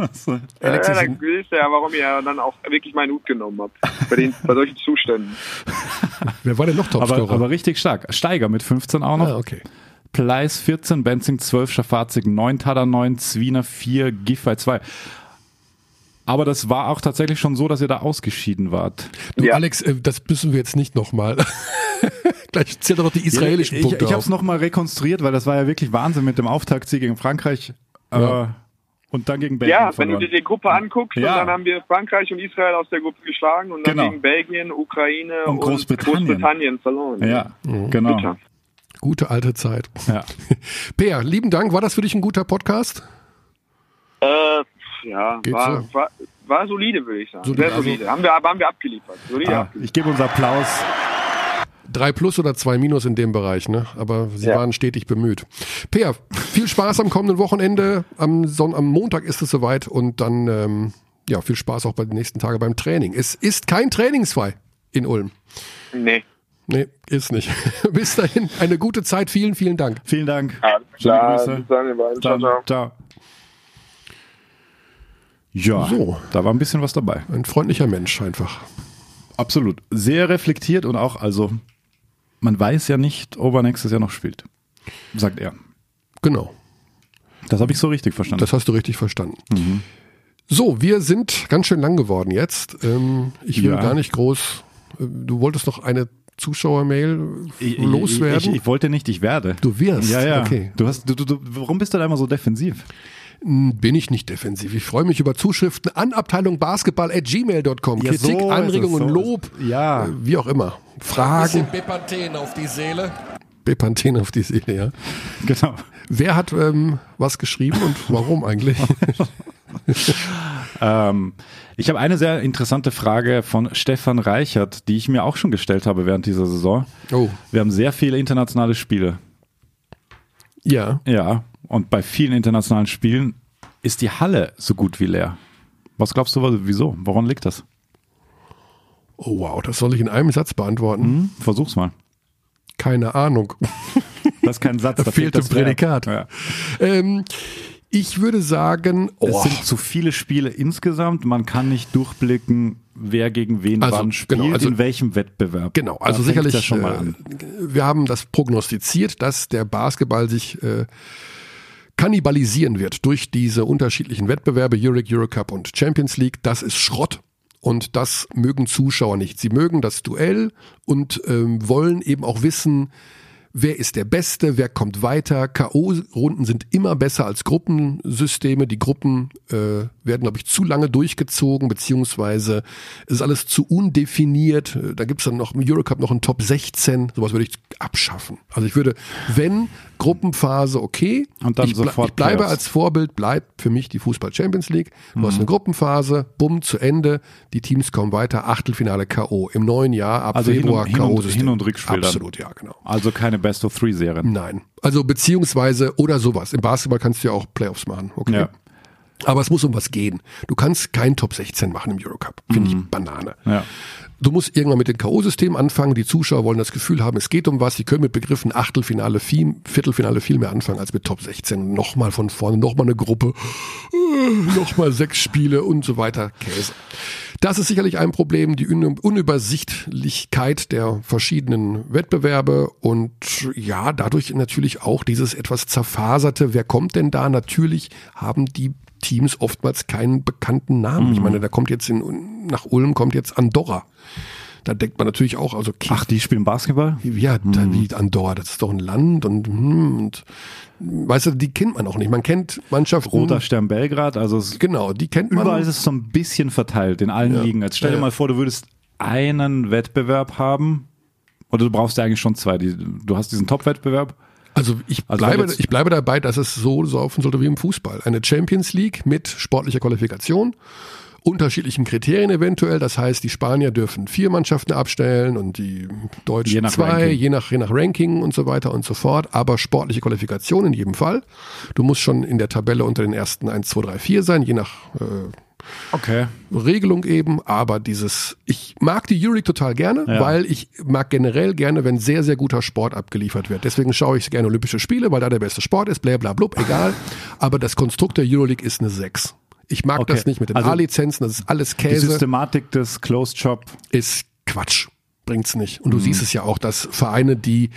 Alex ja, dann wisst ihr ja, warum ihr dann auch wirklich meinen Hut genommen habt. Bei, den, bei solchen Zuständen. wer war denn noch Topscorer? Aber, aber richtig stark. Steiger mit 15 auch noch. ah, okay. Pleis 14, Benzing 12, Schafazik 9, Tada 9, Zwiener 4, Giffey 2. Aber das war auch tatsächlich schon so, dass ihr da ausgeschieden wart. Du, Ja. Alex, äh, das müssen wir jetzt nicht nochmal. Gleich zählt doch die israelischen ich, Punkte ich habe es nochmal rekonstruiert, weil das war ja wirklich Wahnsinn mit dem Auftaktsieg gegen Frankreich Ja. äh, und dann gegen Belgien Ja, wenn du verloren. dir die Gruppe anguckst, Ja. und dann haben wir Frankreich und Israel aus der Gruppe geschlagen und dann Genau. gegen Belgien, Ukraine Und und, Großbritannien. Großbritannien verloren. Ja, Mhm. genau. Bitter. Gute alte Zeit. Ja. Peer, lieben Dank. War das für dich ein guter Podcast? Äh, ja, Geht war, so. war, war solide, würde ich sagen. Solide, Sehr also- solide. Haben wir, haben wir abgeliefert. Solide Ah, abgeliefert. ich gebe uns Applaus. Drei plus oder zwei minus in dem Bereich, ne? Aber sie Ja. waren stetig bemüht. Peer, viel Spaß am kommenden Wochenende. Am, Son am Montag ist es soweit und dann ähm, ja viel Spaß auch bei den nächsten Tagen beim Training. Es ist kein trainingsfrei in Ulm. Nee. Nee, ist nicht. Bis dahin, eine gute Zeit. Vielen, vielen Dank. Vielen Dank. Alles klar. Grüße. Bis dann, ihr beiden. Ciao, Dann, ciao. ciao. Ja, So. da war ein bisschen was dabei. Ein freundlicher Mensch einfach. Absolut. Sehr reflektiert und auch, also, man weiß ja nicht, ob er nächstes Jahr noch spielt. Sagt er. Genau. Das habe ich so richtig verstanden. Das hast du richtig verstanden. Mhm. So, wir sind ganz schön lang geworden jetzt. Ähm, ich will Ja. gar nicht groß. äh, Du wolltest noch eine Zuschauermail Ich- ich- loswerden? Ich, ich wollte nicht, ich werde. Du wirst? Ja, ja. Okay. Du hast, du, du, du, warum bist du da immer so defensiv? Bin ich nicht defensiv. Ich freue mich über Zuschriften an Abteilung Basketball at gmail.com. Ja, Kritik, so Anregungen, so Lob. Ja. wie auch immer. Fragen. Bepanthen auf die Seele. Bepanthen auf die Seele, ja. Genau. Wer hat ähm, was geschrieben und warum eigentlich? Ähm, ich habe eine sehr interessante Frage von Stefan Reichert, die ich mir auch schon gestellt habe während dieser Saison. Oh, Wir haben sehr viele internationale Spiele. ja. Ja. Und bei vielen internationalen Spielen ist die Halle so gut wie leer. Was glaubst du, wieso? Woran liegt das? Oh wow, das soll ich in einem Satz beantworten. Hm? Versuch's mal. Keine Ahnung. Das ist kein Satz. Da fehlt das ein Prädikat. Verb. ähm, ich würde sagen, Ja. Es oh, sind zu viele Spiele insgesamt. Man kann nicht durchblicken, wer gegen wen Also, wann spielt, genau, also- in welchem Wettbewerb. Genau, also sicherlich, schon mal äh, an. wir haben das prognostiziert, dass der Basketball sich äh, kannibalisieren wird durch diese unterschiedlichen Wettbewerbe, Euroleague, Eurocup und Champions League. Das ist Schrott. Und das mögen Zuschauer nicht. Sie mögen das Duell und ähm, wollen eben auch wissen, wer ist der Beste, wer kommt weiter. K.O.-Runden sind immer besser als Gruppensysteme. Die Gruppen äh, werden, glaube ich, zu lange durchgezogen, beziehungsweise es ist alles zu undefiniert. Da gibt es dann noch im Eurocup noch einen Top 16. Sowas würde ich abschaffen. Also ich würde, wenn Gruppenphase okay. Und dann ich, sofort ich bleibe Playoffs. als Vorbild, bleibt für mich die Fußball Champions League. Du Mhm. hast eine Gruppenphase, bumm, zu Ende. Die Teams kommen weiter, Achtelfinale K.O. Im neuen Jahr, ab Also hin und- Februar hin und- hin und Rückspiel dann. Absolut, ja, genau. Also keine Best-of-Three-Serien. Nein. Also beziehungsweise oder sowas. Im Basketball kannst du ja auch Playoffs machen. Okay. Ja. Aber es muss um was gehen. Du kannst kein Top 16 machen im Eurocup. Finde ich Banane. Ja. Du musst irgendwann mit dem K.O.-System anfangen. Die Zuschauer wollen das Gefühl haben, es geht um was. Sie können mit Begriffen Achtelfinale, viel, Viertelfinale viel mehr anfangen als mit Top 16. Nochmal von vorne, nochmal eine Gruppe, äh, nochmal sechs Spiele und so weiter. Käse. Das ist sicherlich ein Problem, die Un Unübersichtlichkeit der verschiedenen Wettbewerbe und ja, dadurch natürlich auch dieses etwas zerfaserte, wer kommt denn da? Natürlich haben die Teams oftmals keinen bekannten Namen. Ich meine, da kommt jetzt in, nach Ulm kommt jetzt Andorra. Da denkt man natürlich auch, also okay, Ach, die spielen Basketball? ja, da, wie Andorra, das ist doch ein Land und, hm, und weißt du, die kennt man auch nicht. Man kennt Mannschaften. Roter Stern Belgrad, also es, Genau, die kennt man. überall ist es so ein bisschen verteilt in allen Ja. Ligen. Jetzt stell dir Ja, mal vor, du würdest einen Wettbewerb haben oder du brauchst ja eigentlich schon zwei. Die, du hast diesen Top-Wettbewerb. Also ich Also bleibe, jetzt- ich bleibe dabei, dass es so laufen sollte wie im Fußball. Eine Champions League mit sportlicher Qualifikation, unterschiedlichen Kriterien eventuell. Das heißt, die Spanier dürfen vier Mannschaften abstellen und die Deutschen Je zwei, Ranking. je nach, je nach Ranking und so weiter und so fort. Aber sportliche Qualifikation in jedem Fall. Du musst schon in der Tabelle unter den ersten 1, 2, 3, 4 sein, je nach äh, Okay. Regelung eben, aber dieses, ich mag die Euroleague total gerne, Ja. weil ich mag generell gerne, wenn sehr, sehr guter Sport abgeliefert wird. Deswegen schaue ich gerne Olympische Spiele, weil da der beste Sport ist, bla bla blub, egal. aber das Konstrukt der Euroleague ist eine 6. Ich mag Okay. das nicht mit den Also A-Lizenzen, das ist alles Die Käse, Systematik des Closed Shop. ist Quatsch. Bringt's nicht. Mhm. Und du siehst es ja auch, dass Vereine, die,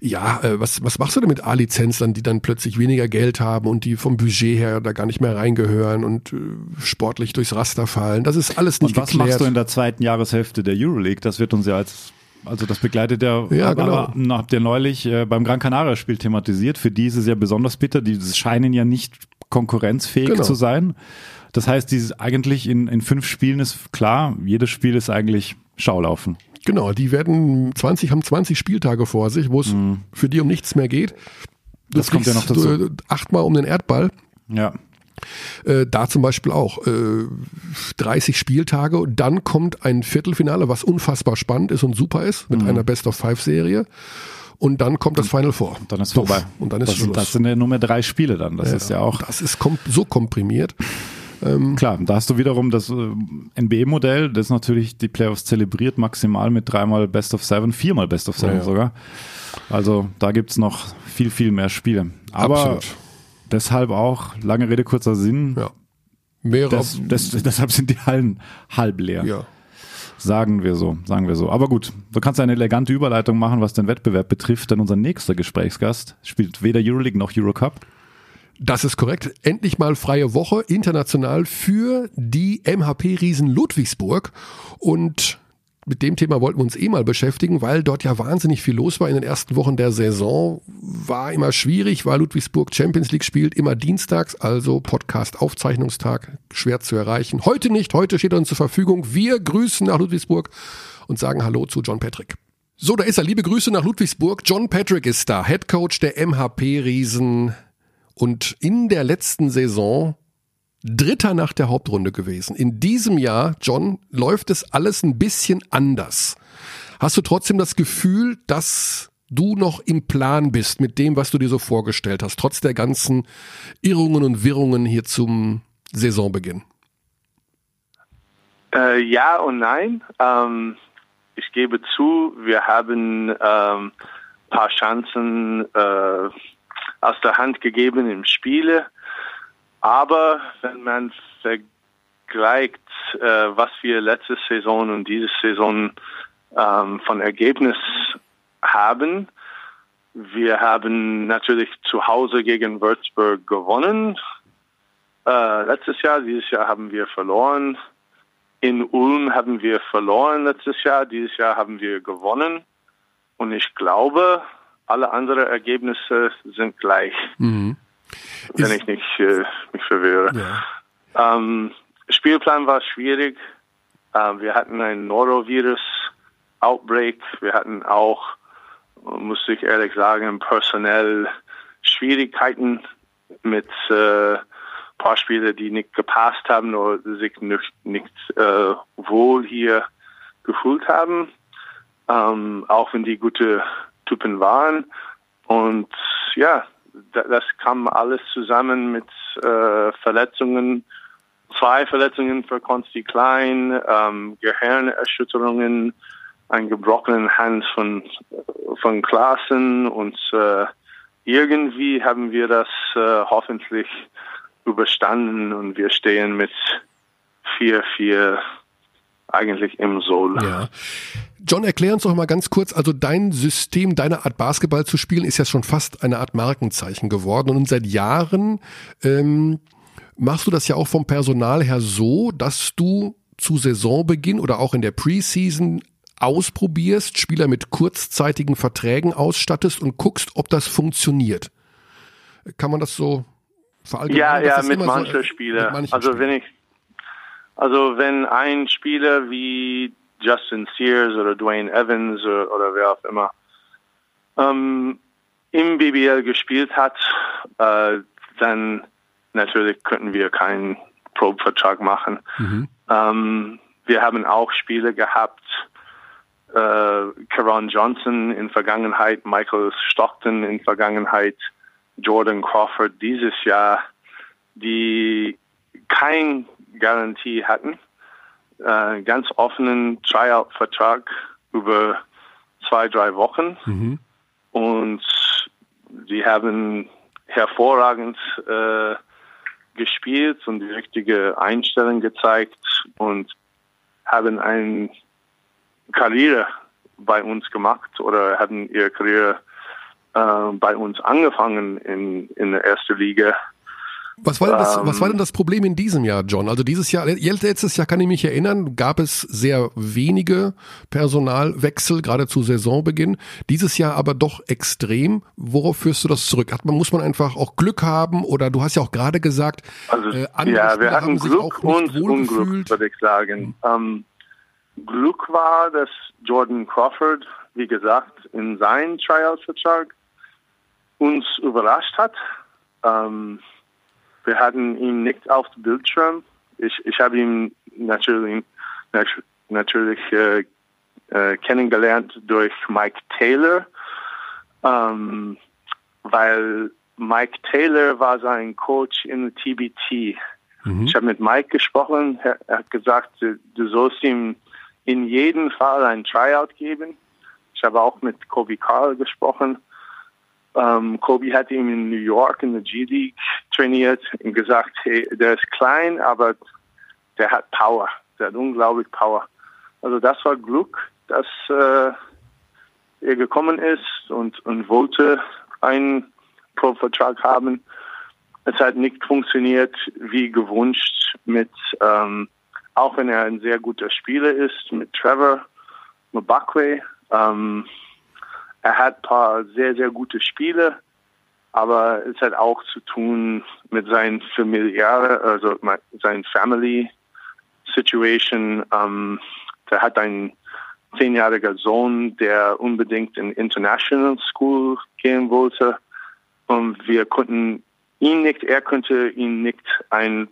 ja, äh, was, was machst du denn mit A-Lizenzlern, die dann plötzlich weniger Geld haben und die vom Budget her da gar nicht mehr reingehören und äh, sportlich durchs Raster fallen? Das ist alles nicht Und was geklärt. machst du in der zweiten Jahreshälfte der Euroleague? Das wird uns ja als also das begleitet ja, Ja, genau. habt ihr neulich äh, beim Gran Canaria Spiel thematisiert. Für die ist es ja besonders bitter. Die scheinen ja nicht konkurrenzfähig Genau. zu sein. Das heißt, dieses eigentlich in, in fünf Spielen ist klar, jedes Spiel ist eigentlich Schaulaufen. Genau, die werden 20, haben 20 Spieltage vor sich, wo es für die um nichts mehr geht. Du Mhm. Das kommt ja noch dazu. äh, Achtmal um den Erdball. Ja. Äh, da zum Beispiel auch äh, 30 Spieltage und dann kommt ein Viertelfinale, was unfassbar spannend ist und super ist, Mhm. mit einer Best-of-Five-Serie. Und dann kommt das Final Four. Dann ist Puff. vorbei. Und dann ist das, Schluss. das sind ja nur mehr drei Spiele dann. Das ist ja auch Das ist kom so komprimiert. Klar, da hast du wiederum das äh, NBA-Modell, das natürlich die Playoffs zelebriert, maximal mit dreimal Best of Seven, viermal Best of Seven Ja, ja. sogar. Also da gibt's noch viel, viel mehr Spiele. Aber Absolut. deshalb auch, lange Rede, kurzer Sinn, Ja. Mehrere. das, das, deshalb sind die Hallen halb leer. ja. Sagen wir so, sagen wir so. Aber gut, du kannst eine elegante Überleitung machen, was den Wettbewerb betrifft, denn unser nächster Gesprächsgast spielt weder Euroleague noch Eurocup. Das ist korrekt. Endlich mal freie Woche international für die MHP-Riesen Ludwigsburg. Und mit dem Thema wollten wir uns eh mal beschäftigen, weil dort ja wahnsinnig viel los war in den ersten Wochen der Saison. War immer schwierig, weil Ludwigsburg Champions League spielt, immer dienstags, also Podcast-Aufzeichnungstag, schwer zu erreichen. Heute nicht, heute steht er uns zur Verfügung. Wir grüßen nach Ludwigsburg und sagen Hallo zu John Patrick. So, da ist er. Liebe Grüße nach Ludwigsburg. John Patrick ist da, Head Coach der MHP-Riesen und in der letzten Saison Dritter nach der Hauptrunde gewesen. In diesem Jahr, John, läuft es alles ein bisschen anders. Hast du trotzdem das Gefühl, dass du noch im Plan bist mit dem, was du dir so vorgestellt hast, trotz der ganzen Irrungen und Wirrungen hier zum Saisonbeginn? Äh, ja und nein. Ähm, ich gebe zu, wir haben ähm, paar Chancen äh, aus der Hand gegeben im Spiele. Aber wenn man vergleicht, äh, was wir letzte Saison und diese Saison ähm, von Ergebnis haben, wir haben natürlich zu Hause gegen Würzburg gewonnen. Äh, letztes Jahr, dieses Jahr haben wir verloren. in Ulm haben wir verloren letztes Jahr, dieses Jahr haben wir gewonnen. Und ich glaube, alle anderen Ergebnisse sind gleich. Mhm. Wenn Ist, ich nicht äh, mich verwirre. Ja. Ähm, Spielplan war schwierig. Äh, wir hatten ein Norovirus-Outbreak. Wir hatten auch, muss ich ehrlich sagen, personell Schwierigkeiten mit äh, paar Spiele, die nicht gepasst haben oder sich nicht, nicht äh, wohl hier gefühlt haben, ähm, auch wenn die gute Typen waren. Und ja, das kam alles zusammen mit äh, Verletzungen, zwei Verletzungen für Konsti Klein, ähm, Gehirnerschütterungen, ein gebrochenen Hand von, von Klassen und äh, irgendwie haben wir das äh, hoffentlich überstanden und wir stehen mit 4-4 eigentlich im Soul. Ja. John, erklär uns doch mal ganz kurz, also dein System, deine Art Basketball zu spielen, ist ja schon fast eine Art Markenzeichen geworden und seit Jahren ähm, machst du das ja auch vom Personal her so, dass du zu Saisonbeginn oder auch in der Preseason ausprobierst, Spieler mit kurzzeitigen Verträgen ausstattest und guckst, ob das funktioniert. Kann man das so ja, ja, mit manchen so, Spielern. Also wenn ich, also wenn ein Spieler wie Justin Sears oder Dwayne Evans oder, oder wer auch immer ähm, im BBL gespielt hat, äh, dann natürlich könnten wir keinen Probevertrag machen. Mhm. Ähm, wir haben auch Spiele gehabt, äh, Karan Johnson in Vergangenheit, Michael Stockton in Vergangenheit, Jordan Crawford dieses Jahr, die kein Garantie hatten, äh, ganz offenen Tryout-Vertrag über zwei, drei Wochen. Mhm. Und sie haben hervorragend äh, gespielt und die richtige Einstellung gezeigt und haben eine Karriere bei uns gemacht oder hatten ihre Karriere äh, bei uns angefangen in, in der ersten Liga. Was war, denn das, ähm, was war denn das Problem in diesem Jahr, John? Also dieses Jahr, letztes Jahr kann ich mich erinnern, gab es sehr wenige Personalwechsel, gerade zu Saisonbeginn. Dieses Jahr aber doch extrem. Worauf führst du das zurück? Hat man, muss man einfach auch Glück haben oder du hast ja auch gerade gesagt, also, äh, ja, wir hatten Glück und Unglück, würde ich sagen. Ähm, Glück war, dass Jordan Crawford, wie gesagt, in seinen Tryout-Vertrag uns überrascht hat. Ähm, wir hatten ihn nicht auf dem Bildschirm. Ich, ich habe ihn natürlich, natürlich äh, äh, kennengelernt durch Mike Taylor, ähm, weil Mike Taylor war sein Coach in der TBT. Mhm. Ich habe mit Mike gesprochen. Er, er hat gesagt, du, du sollst ihm in jedem Fall ein Tryout geben. Ich habe auch mit Kobe Carl gesprochen. Um, Kobe hat ihn in New York in der G-League trainiert und gesagt, hey, der ist klein, aber der hat Power. Der hat unglaublich Power. Also das war Glück, dass äh, er gekommen ist und, und wollte einen Pro-Vertrag haben. Es hat nicht funktioniert wie gewünscht mit, ähm, auch wenn er ein sehr guter Spieler ist, mit Trevor Mbakwe. Ähm, er hat ein paar sehr, sehr gute Spiele, aber es hat auch zu tun mit seinen familiären, also seinen Family Situation. Ähm, der hat einen zehnjähriger Sohn, der unbedingt in International School gehen wollte. Und wir konnten ihn nicht, er könnte ihn nicht eine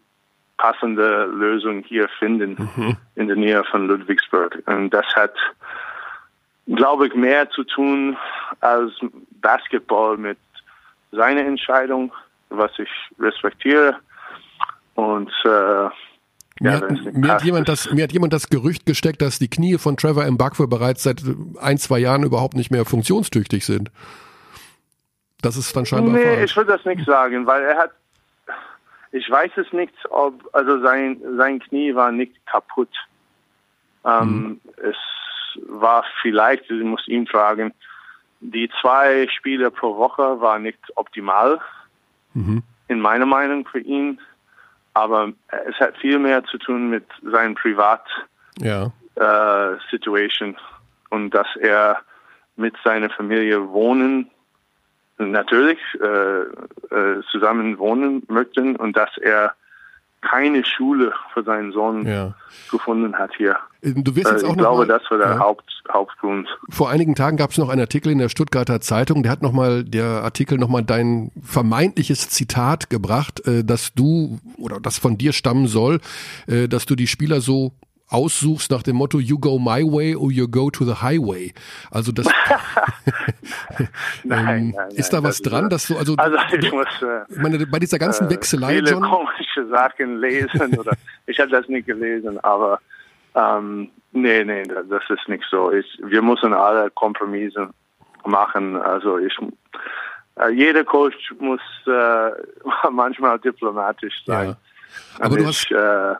passende Lösung hier finden mhm. in der Nähe von Ludwigsburg. Und das hat glaube ich, mehr zu tun als Basketball mit seiner Entscheidung, was ich respektiere. Und äh, mir, ja, hat, mir, hat jemand das, mir hat jemand das Gerücht gesteckt, dass die Knie von Trevor Mbakwe bereits seit ein, zwei Jahren überhaupt nicht mehr funktionstüchtig sind. Das ist dann scheinbar Nee, falsch. ich würde das nicht sagen, weil er hat, ich weiß es nicht, ob, also sein, sein Knie war nicht kaputt. Ähm, hm. Es war vielleicht, ich muss ihn fragen, die zwei Spiele pro Woche war nicht optimal, mhm. in meiner Meinung für ihn. aber es hat viel mehr zu tun mit seinem Privat Ja. äh, Situation und dass er mit seiner Familie wohnen, natürlich äh, äh, zusammen wohnen möchten und dass er keine Schule für seinen Sohn Ja. gefunden hat hier. Du wirst Äh, jetzt auch ich glaube, mal, das war der ja. Haupt, Hauptgrund. Vor einigen Tagen gab es noch einen Artikel in der Stuttgarter Zeitung, der hat nochmal, der Artikel nochmal dein vermeintliches Zitat gebracht, äh, dass du, oder das von dir stammen soll, äh, dass du die Spieler so aussuchst nach dem Motto You go my way or you go to the highway. Also das ähm, ist da was dran, dass du also, Also ich muss äh, ich meine, bei dieser ganzen äh, Wechselei, viele John, komische Sachen lesen oder ich habe das nicht gelesen, aber ähm, nee, nee, das ist nicht so. Ich, wir müssen alle Kompromisse machen. Also ich äh, jeder Coach muss äh, manchmal diplomatisch sein. Ja. Aber Und du ich, äh,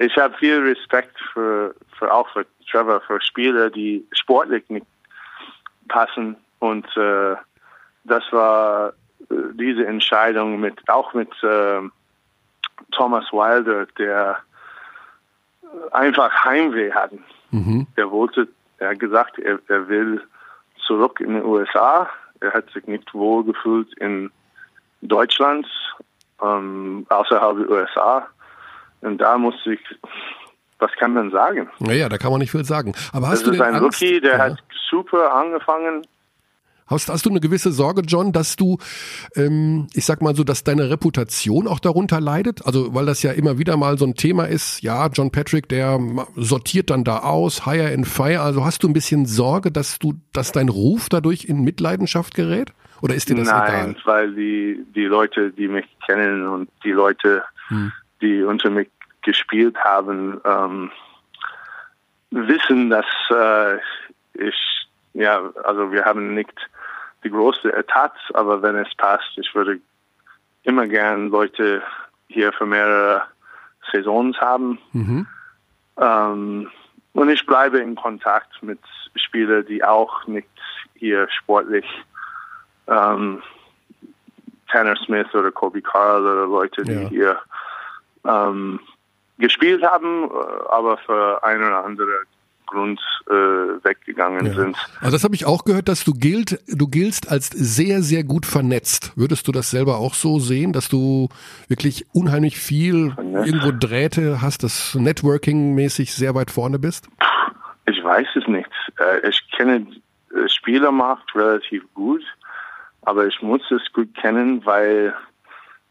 ich habe viel Respekt für, für auch für Trevor, für Spieler, die sportlich nicht passen. Und äh, das war äh, diese Entscheidung mit auch mit äh, Thomas Wilder, der einfach Heimweh hatten. mhm. Er wollte, er hat gesagt, er, er will zurück in den USA. Er hat sich nicht wohl gefühlt in Deutschland, ähm, außerhalb der USA. Und da musste ich, was kann man sagen? naja, da kann man nicht viel sagen. Aber Das hast du ist ein Angst? Rookie, der Ja. hat super angefangen. Hast, hast du eine gewisse Sorge, John, dass du, ähm, ich sag mal so, dass deine Reputation auch darunter leidet? Also, weil das ja immer wieder mal so ein Thema ist, ja, John Patrick, der sortiert dann da aus, hire and fire. Also hast du ein bisschen Sorge, dass du, dass dein Ruf dadurch in Mitleidenschaft gerät? Oder ist dir das Nein, egal? weil die, die Leute, die mich kennen und die Leute, Hm. Die unter mich gespielt haben, ähm, wissen, dass äh, ich, ja, also wir haben nicht die große Etats, aber wenn es passt, ich würde immer gern Leute hier für mehrere Saisons haben. Mhm. Ähm, und ich bleibe in Kontakt mit Spielern, die auch nicht hier sportlich ähm, Tanner Smith oder Kobe Carl oder Leute, die Ja. hier ähm, gespielt haben, äh, aber für ein oder andere Grund äh, weggegangen Ja. sind. Also das habe ich auch gehört, dass du gilt, du giltst als sehr, sehr gut vernetzt. Würdest du das selber auch so sehen, dass du wirklich unheimlich viel Vernetzt? irgendwo Drähte hast, dass Networking-mäßig sehr weit vorne bist? Ich weiß es nicht. Äh, Ich kenne äh, Spielermarkt relativ gut, aber ich muss es gut kennen, weil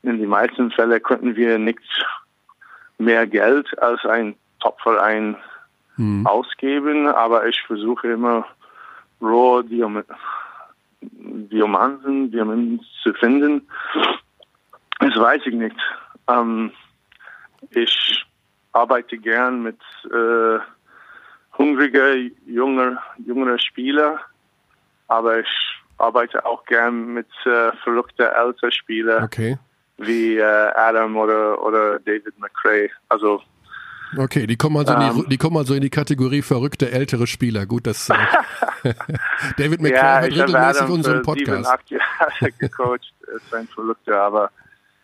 in den meisten Fällen könnten wir nicht mehr Geld als ein Topverein Hm. ausgeben, aber ich versuche immer rohe Diam Diamanten, Diamanten zu finden. Das weiß ich nicht. Ähm, ich arbeite gern mit äh, hungriger, junger, junger Spieler, aber ich arbeite auch gern mit äh, verrückten älteren Spielern Okay. Wie äh, Adam oder, oder David McRae. Also Okay, die kommen also in die, Ähm. die kommen also in die Kategorie verrückte ältere Spieler. Gut, das äh, David McCray ja, hat ich habe regelmäßig Adam unseren für sieben, Podcast. acht Jahre gecoacht. Ist ein Verrückter, aber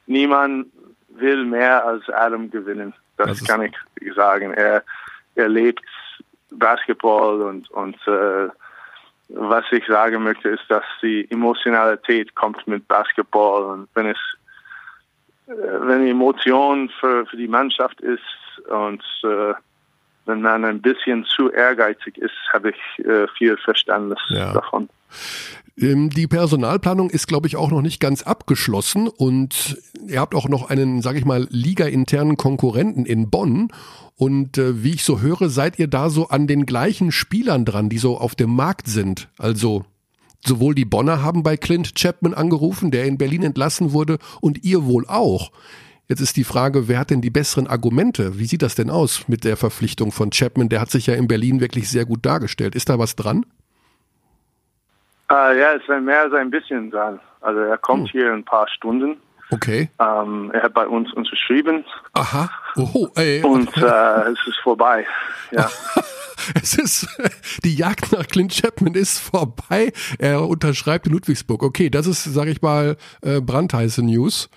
niemand will mehr als Adam gewinnen. Das, Das kann ich sagen. Er, er lebt Basketball und, und äh, was ich sagen möchte, ist, dass die Emotionalität kommt mit Basketball und wenn es äh, wenn die Emotion für, für die Mannschaft ist und äh, wenn man ein bisschen zu ehrgeizig ist, habe ich äh, viel Verständnis Ja. davon. Ähm, Die Personalplanung ist, glaube ich, auch noch nicht ganz abgeschlossen und ihr habt auch noch einen, sage ich mal, liga-internen Konkurrenten in Bonn. Und äh, wie ich so höre, seid ihr da so an den gleichen Spielern dran, die so auf dem Markt sind. Also sowohl die Bonner haben bei Clint Chapman angerufen, der in Berlin entlassen wurde, und ihr wohl auch. Jetzt ist die Frage, wer hat denn die besseren Argumente? Wie sieht das denn aus mit der Verpflichtung von Chapman? Der hat sich ja in Berlin wirklich sehr gut dargestellt. Ist da was dran? Äh, ja, es ist mehr als ein bisschen dran. Also er kommt hier in ein paar Stunden. Okay. Ähm, er hat bei uns unterschrieben Aha. Oho, ey. und äh, es ist vorbei. Ja. Es ist, die Jagd nach Clint Chapman ist vorbei. Er unterschreibt in Ludwigsburg. Okay, das ist, sage ich mal, äh, brandheiße News.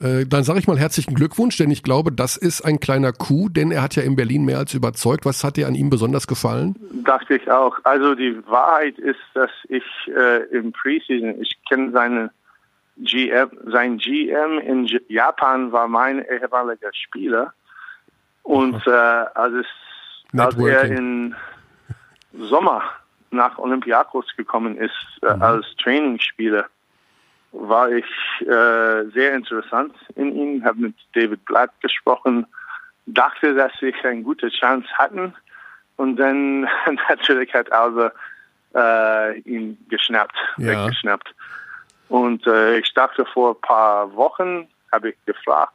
Äh, dann sage ich mal herzlichen Glückwunsch, denn ich glaube, das ist ein kleiner Coup, denn er hat ja in Berlin mehr als überzeugt. Was hat dir an ihm besonders gefallen? Dachte ich auch. Also die Wahrheit ist, dass ich äh, im Preseason, ich kenne seine GM, sein GM in Japan war mein ehemaliger Spieler. Und äh, als, es, als er im Sommer nach Olympiakos gekommen ist, äh, mhm. als Trainingsspieler, war ich äh, sehr interessant in ihm, habe mit David Blatt gesprochen, dachte, dass ich eine gute Chance hatten und dann natürlich hat Alba äh, ihn geschnappt, ja. weggeschnappt. Und äh, ich dachte vor ein paar Wochen, habe ich gefragt,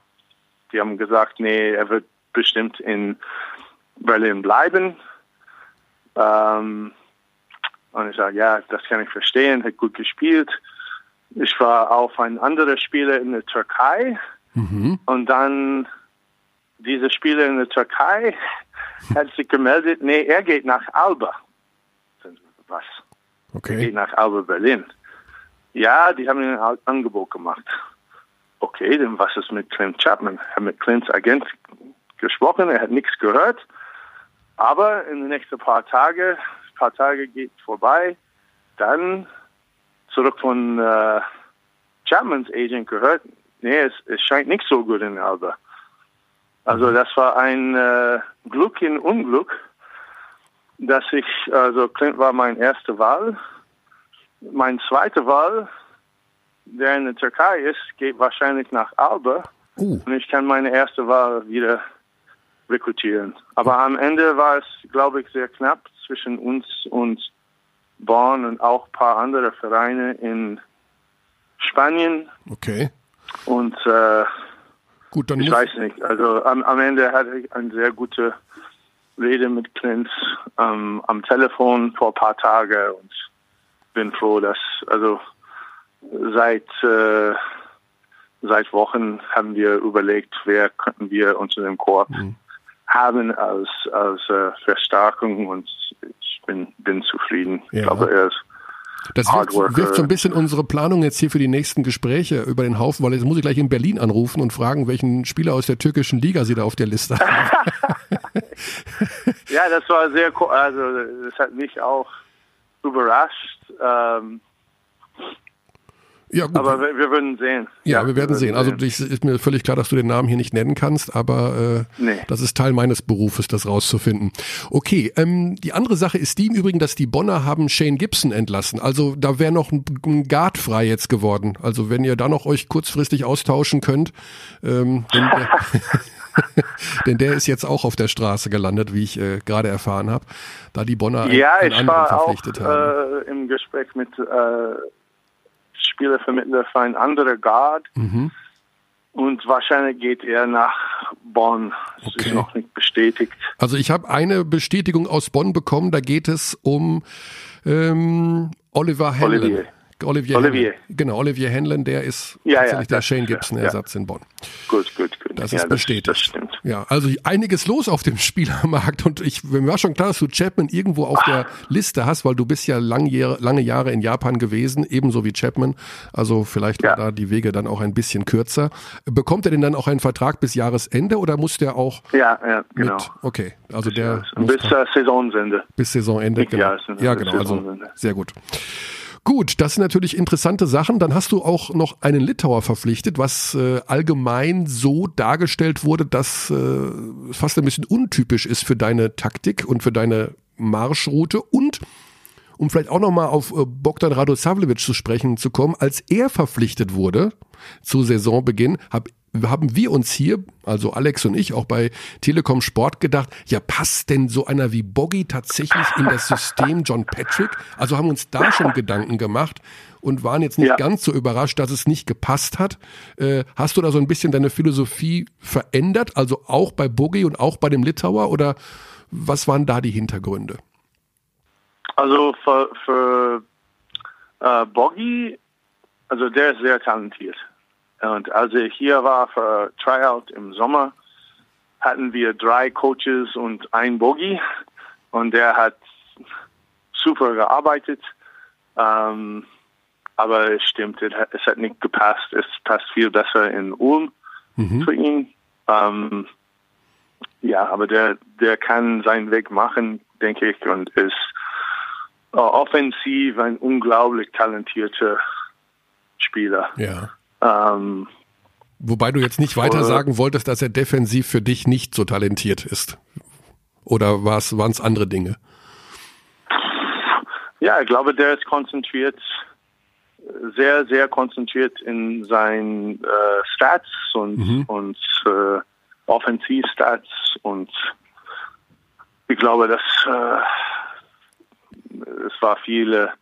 die haben gesagt, nee, er wird bestimmt in Berlin bleiben. Ähm, und ich sage, ja, das kann ich verstehen, hat gut gespielt. Ich war auf ein anderer Spieler in der Türkei mhm. und dann dieser Spieler in der Türkei hat sich gemeldet, nee, er geht nach Alba. Was? Okay. Er geht nach Alba Berlin. Ja, die haben ein Angebot gemacht. Okay, dann was ist mit Clint Chapman? Er hat mit Clints Agent gesprochen, er hat nichts gehört. Aber in den nächsten paar Tage, paar Tage geht vorbei, dann zurück von äh, Chapmans Agent gehört, nee, es, es scheint nicht so gut in Alba. Also das war ein äh, Glück in Unglück, dass ich, also Clint war meine erste Wahl. Mein zweite Wahl, der in der Türkei ist, geht wahrscheinlich nach Alba. Uh. Und ich kann meine erste Wahl wieder rekrutieren. Aber am Ende war es, glaube ich, sehr knapp zwischen uns und Bonn und auch ein paar andere Vereine in Spanien. Okay. Und äh, Gut, dann ich weiß nicht. Also am, am, Ende hatte ich eine sehr gute Rede mit Clint ähm, am Telefon vor ein paar Tagen und bin froh, dass also seit äh, seit Wochen haben wir überlegt, wer könnten wir unter dem Korb mhm. haben als als äh, Verstärkung und bin, bin zufrieden. Ja. Ich glaube, er ist das wirft, wirft, so ein bisschen unsere Planung jetzt hier für die nächsten Gespräche über den Haufen, weil jetzt muss ich gleich in Berlin anrufen und fragen, welchen Spieler aus der türkischen Liga Sie da auf der Liste haben. ja, das war sehr cool. Also, das hat mich auch überrascht. Ähm, ja, gut. Aber wir, wir würden sehen. Ja, ja wir werden wir sehen. Also es ist mir völlig klar, dass du den Namen hier nicht nennen kannst, aber äh, nee. das ist Teil meines Berufes, das rauszufinden. Okay, ähm, die andere Sache ist die im Übrigen, dass die Bonner haben Shane Gibson entlassen. Also da wäre noch ein, ein Guard frei jetzt geworden. Also wenn ihr da noch euch kurzfristig austauschen könnt, ähm, denn, der, denn der ist jetzt auch auf der Straße gelandet, wie ich äh, gerade erfahren habe, da die Bonner ja, einen, einen anderen verpflichtet auch, haben. Äh, im Gespräch mit äh, Spielervermittler für ein anderer Guard. Mhm. Und wahrscheinlich geht er nach Bonn. Das okay. ist noch nicht bestätigt. Also ich habe eine Bestätigung aus Bonn bekommen. Da geht es um ähm, Oliver Henlon. Olivier. Olivier. Olivier. Genau, Olivier Henlon, der ist ja, tatsächlich ja, der Shane Gibson-Ersatz ja. in Bonn. Gut, gut, Das ist bestätigt. Das, das, stimmt. Ja, also einiges los auf dem Spielermarkt und ich, mir war schon klar, dass du Chapman irgendwo auf der Liste hast, weil du bist ja lang, lange Jahre in Japan gewesen, ebenso wie Chapman. Also vielleicht waren da die Wege dann auch ein bisschen kürzer. Bekommt er denn dann auch einen Vertrag bis Jahresende oder muss der auch? Ja, ja, genau. Mit, okay, also der bis Saisonende. Bis Saisonende, genau. Ja, genau. Also sehr gut. Gut, das sind natürlich interessante Sachen. Dann hast du auch noch einen Litauer verpflichtet, was äh, allgemein so dargestellt wurde, dass äh, fast ein bisschen untypisch ist für deine Taktik und für deine Marschroute und um vielleicht auch nochmal auf äh, Bogdan Radosavljevic zu sprechen zu kommen, als er verpflichtet wurde zu Saisonbeginn, habe haben wir uns hier, also Alex und ich, auch bei Telekom Sport gedacht, ja, passt denn so einer wie Boggy tatsächlich in das System John Patrick? Also haben uns da schon Gedanken gemacht und waren jetzt nicht ja. ganz so überrascht, dass es nicht gepasst hat. Äh, hast du da so ein bisschen deine Philosophie verändert, also auch bei Boggy und auch bei dem Litauer oder was waren da die Hintergründe? Also für, für äh, Boggy, also der ist sehr talentiert. Und als ich hier war für Tryout im Sommer, hatten wir drei Coaches und ein Bogie. Und der hat super gearbeitet. Ähm, aber es stimmt, es hat nicht gepasst. Es passt viel besser in Ulm mhm. für ihn. Ähm, ja, aber der, der kann seinen Weg machen, denke ich, und ist äh, offensiv ein unglaublich talentierter Spieler. Ja. Ähm, Wobei du jetzt nicht weiter sagen wolltest, dass er defensiv für dich nicht so talentiert ist. Oder waren es andere Dinge? Ja, ich glaube, der ist konzentriert, sehr, sehr konzentriert in seinen äh, Stats und, mhm. und äh, Offensivstats und ich glaube, dass äh, es war viele,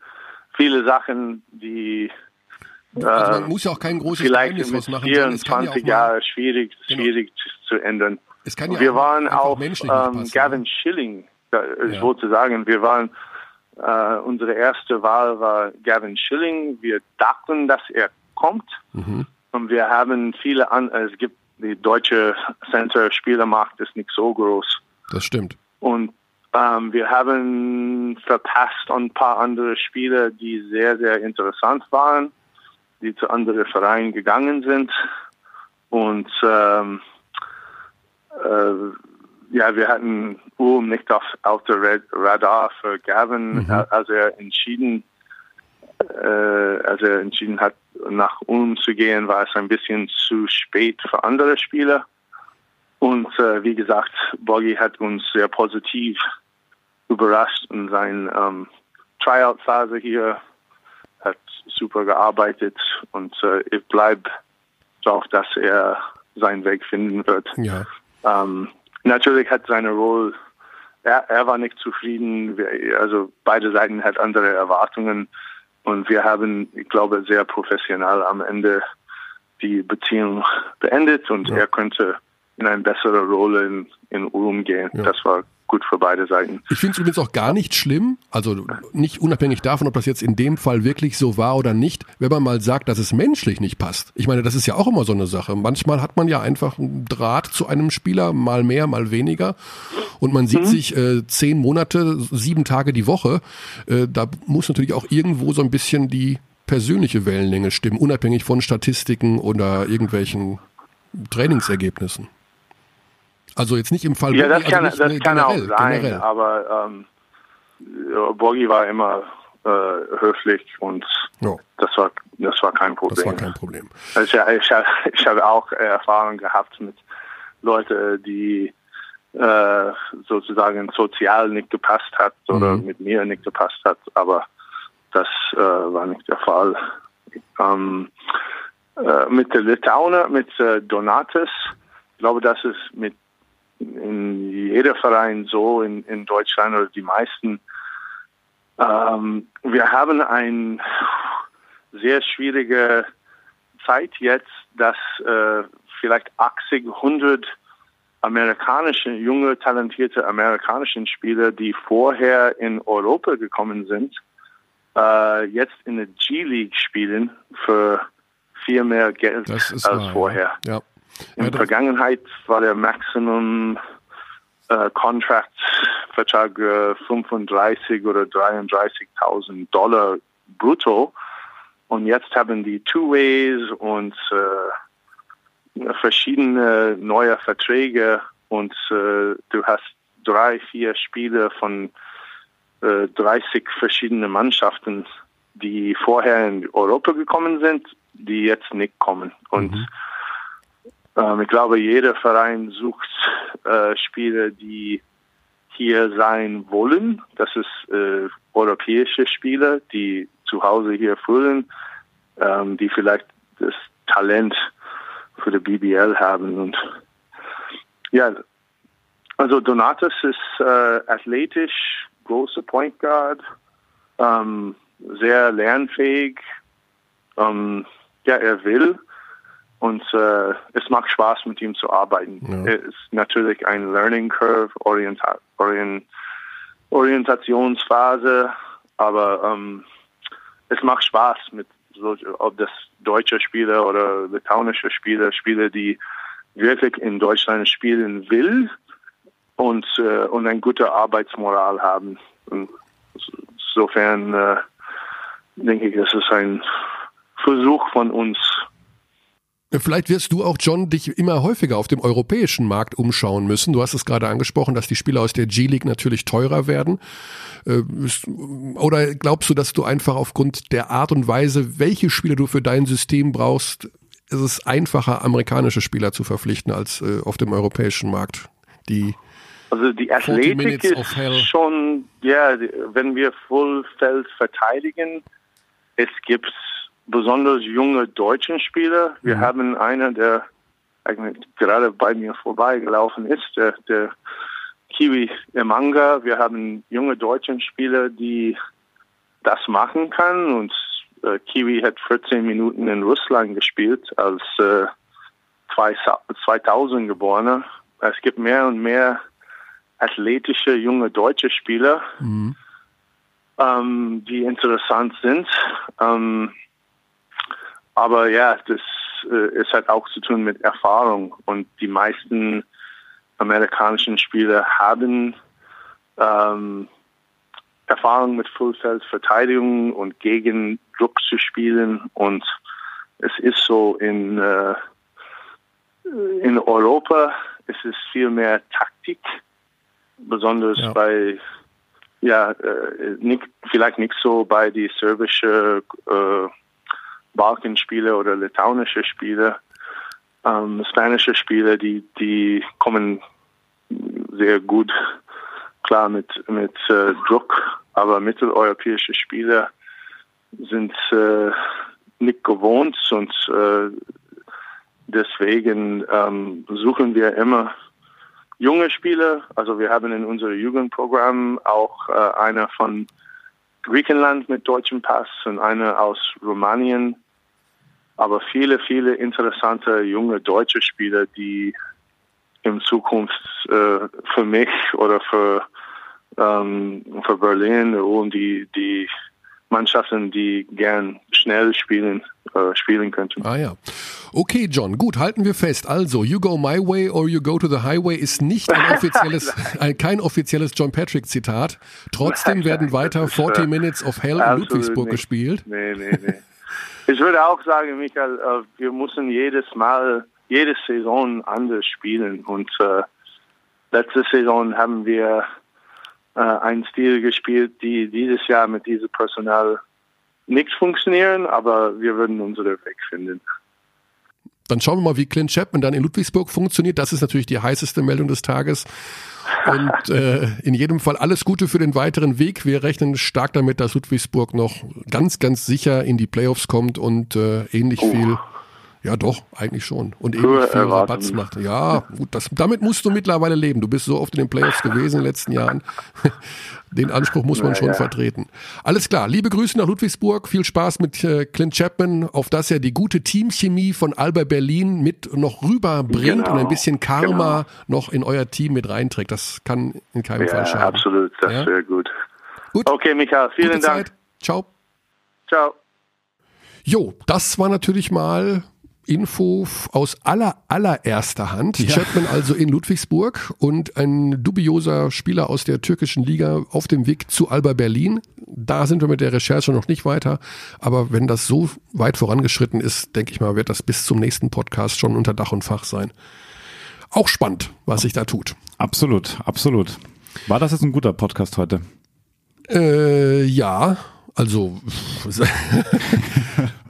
viele Sachen, die also man äh, muss ja auch kein großes vielleicht Geheimnis machen. 24 ja Jahre schwierig, genau. schwierig zu ändern. Ja wir waren auch ähm, Gavin Schilling, ich ja. wollte sagen, wir waren äh, unsere erste Wahl war Gavin Schilling. Wir dachten, dass er kommt. Mhm. Und wir haben viele an, es gibt die deutsche Center-Spielermacht ist nicht so groß. Das stimmt. Und ähm, wir haben verpasst ein paar andere Spieler, die sehr, sehr interessant waren, die zu anderen Vereinen gegangen sind. Und ähm, äh, ja, wir hatten Ulm nicht auf, auf der Radar für Gavin, mhm. als er entschieden, äh, als er entschieden hat, nach Ulm zu gehen, war es ein bisschen zu spät für andere Spieler. Und äh, wie gesagt, Boggy hat uns sehr positiv überrascht in seiner ähm, Tryout-Phase hier, hat super gearbeitet und äh, ich bleibe darauf, dass er seinen Weg finden wird. Ja. Ähm, natürlich hat seine Rolle, er, er war nicht zufrieden, also beide Seiten hat andere Erwartungen und wir haben, ich glaube, sehr professionell am Ende die Beziehung beendet und ja. er könnte in eine bessere Rolle in, in Ulm gehen. Ja. Das war gut für beide Seiten. Ich finde es übrigens auch gar nicht schlimm, also nicht unabhängig davon, ob das jetzt in dem Fall wirklich so war oder nicht, wenn man mal sagt, dass es menschlich nicht passt. Ich meine, das ist ja auch immer so eine Sache. Manchmal hat man ja einfach einen Draht zu einem Spieler, mal mehr, mal weniger. Und man sieht mhm. sich äh, zehn Monate, sieben Tage die Woche. Äh, da muss natürlich auch irgendwo so ein bisschen die persönliche Wellenlänge stimmen, unabhängig von Statistiken oder irgendwelchen Trainingsergebnissen. Also jetzt nicht im Fall Ja, das kann, also das kann auch sein, generell. aber ähm, Borgi war immer äh, höflich und oh. das war das war kein Problem. Das war kein Problem. Also ich, ich, ich habe auch Erfahrungen gehabt mit Leuten, die äh, sozusagen sozial nicht gepasst hat oder mhm. mit mir nicht gepasst hat, aber das äh, war nicht der Fall. Ähm, äh, mit der Litauer, mit äh, Donatus, ich glaube, das ist mit in jeder Verein so in, in Deutschland oder die meisten. Ähm, wir haben eine sehr schwierige Zeit jetzt, dass äh, vielleicht 80, 100 amerikanische, junge, talentierte amerikanische Spieler, die vorher in Europa gekommen sind, äh, jetzt in der G-League spielen für viel mehr Geld als wahr, vorher. Ja. In der Vergangenheit war der Maximum äh, Contract Vertrag äh, 35 oder 33.000 Dollar brutto. Und jetzt haben die Two-Ways und äh, verschiedene neue Verträge und äh, du hast drei, vier Spiele von äh, 30 verschiedene Mannschaften, die vorher in Europa gekommen sind, die jetzt nicht kommen. Und mhm. Ähm, ich glaube, jeder Verein sucht äh, Spieler, die hier sein wollen. Das ist äh, europäische Spieler, die zu Hause hier fühlen, ähm, die vielleicht das Talent für die BBL haben. Und ja, also Donatus ist äh, athletisch, großer Point Guard, ähm, sehr lernfähig. Ähm, ja, er will. Und äh, es macht Spaß, mit ihm zu arbeiten. Ja. Es ist natürlich ein Learning Curve, Orienta Orient Orientationsphase, aber ähm, es macht Spaß mit so, ob das deutsche Spieler oder litauische Spieler, Spieler, die wirklich in Deutschland spielen will und äh, und eine gute Arbeitsmoral haben. Und insofern äh, denke ich, das ist ein Versuch von uns. Vielleicht wirst du auch, John, dich immer häufiger auf dem europäischen Markt umschauen müssen. Du hast es gerade angesprochen, dass die Spieler aus der G-League natürlich teurer werden. Äh, oder glaubst du, dass du einfach aufgrund der Art und Weise, welche Spieler du für dein System brauchst, ist es einfacher, amerikanische Spieler zu verpflichten als äh, auf dem europäischen Markt? Die also die Athletik ist schon, ja, wenn wir Vollfeld verteidigen, es gibt besonders junge deutschen Spieler. Wir mhm. haben einen, der eigentlich gerade bei mir vorbeigelaufen ist, der, der Kiwi Emanga. Wir haben junge deutsche Spieler, die das machen kann und äh, Kiwi hat 14 Minuten in Russland gespielt als äh, 2000 geborener. Es gibt mehr und mehr athletische junge deutsche Spieler, mhm. ähm, die interessant sind. Ähm, aber ja, das äh, es hat auch zu tun mit Erfahrung und die meisten amerikanischen Spieler haben ähm, Erfahrung mit Fullfeldverteidigung und gegen Druck zu spielen und es ist so in äh, in Europa ist es viel mehr Taktik, besonders ja. bei ja äh, nicht, vielleicht nicht so bei die serbische äh, Balkanspiele oder litauische Spiele, ähm, spanische Spiele, die, die kommen sehr gut klar mit, mit äh, Druck, aber mitteleuropäische Spiele sind äh, nicht gewohnt und äh, deswegen ähm, suchen wir immer junge Spieler. Also wir haben in unserem Jugendprogramm auch äh, einer von Griechenland mit deutschem Pass und einer aus Rumänien. Aber viele, viele interessante junge deutsche Spieler, die in Zukunft äh, für mich oder für, ähm, für Berlin und die, die Mannschaften, die gern schnell spielen, äh, spielen könnten. Ah ja. Okay, John, gut, halten wir fest. Also, You Go My Way or You Go to the Highway ist nicht ein offizielles, ein, kein offizielles John Patrick Zitat. Trotzdem nein, werden weiter 40 Minutes of Hell in Ludwigsburg nicht. gespielt. Nee, nee, nee. ich würde auch sagen, Michael, äh, wir müssen jedes Mal, jede Saison anders spielen. Und äh, letzte Saison haben wir äh, einen Stil gespielt, die dieses Jahr mit diesem Personal nicht funktionieren, aber wir würden unsere Weg finden. Dann schauen wir mal, wie Clint Chapman dann in Ludwigsburg funktioniert. Das ist natürlich die heißeste Meldung des Tages. Und äh, in jedem Fall alles Gute für den weiteren Weg. Wir rechnen stark damit, dass Ludwigsburg noch ganz, ganz sicher in die Playoffs kommt und äh, ähnlich oh. viel ja, doch, eigentlich schon. Und ähnlich viel Rabatz macht. Ja, gut, das, damit musst du mittlerweile leben. Du bist so oft in den Playoffs gewesen in den letzten Jahren. Den Anspruch muss man schon ja. vertreten. Alles klar. Liebe Grüße nach Ludwigsburg. Viel Spaß mit äh, Clint Chapman, auf dass er die gute Teamchemie von Alba Berlin mit noch rüberbringt genau. und ein bisschen Karma genau. noch in euer Team mit reinträgt. Das kann in keinem ja, Fall schaden. Absolut, das ja? wäre gut. Gut. Okay, Michael, vielen Gute Dank. Zeit. Ciao. Ciao. Jo, das war natürlich mal Info aus aller, allererster Hand. Ja. Chapman also in Ludwigsburg und ein dubioser Spieler aus der türkischen Liga auf dem Weg zu Alba Berlin. Da sind wir mit der Recherche noch nicht weiter. Aber wenn das so weit vorangeschritten ist, denke ich mal, wird das bis zum nächsten Podcast schon unter Dach und Fach sein. Auch spannend, was sich da tut. Absolut, absolut. War das jetzt ein guter Podcast heute? Äh, ja, also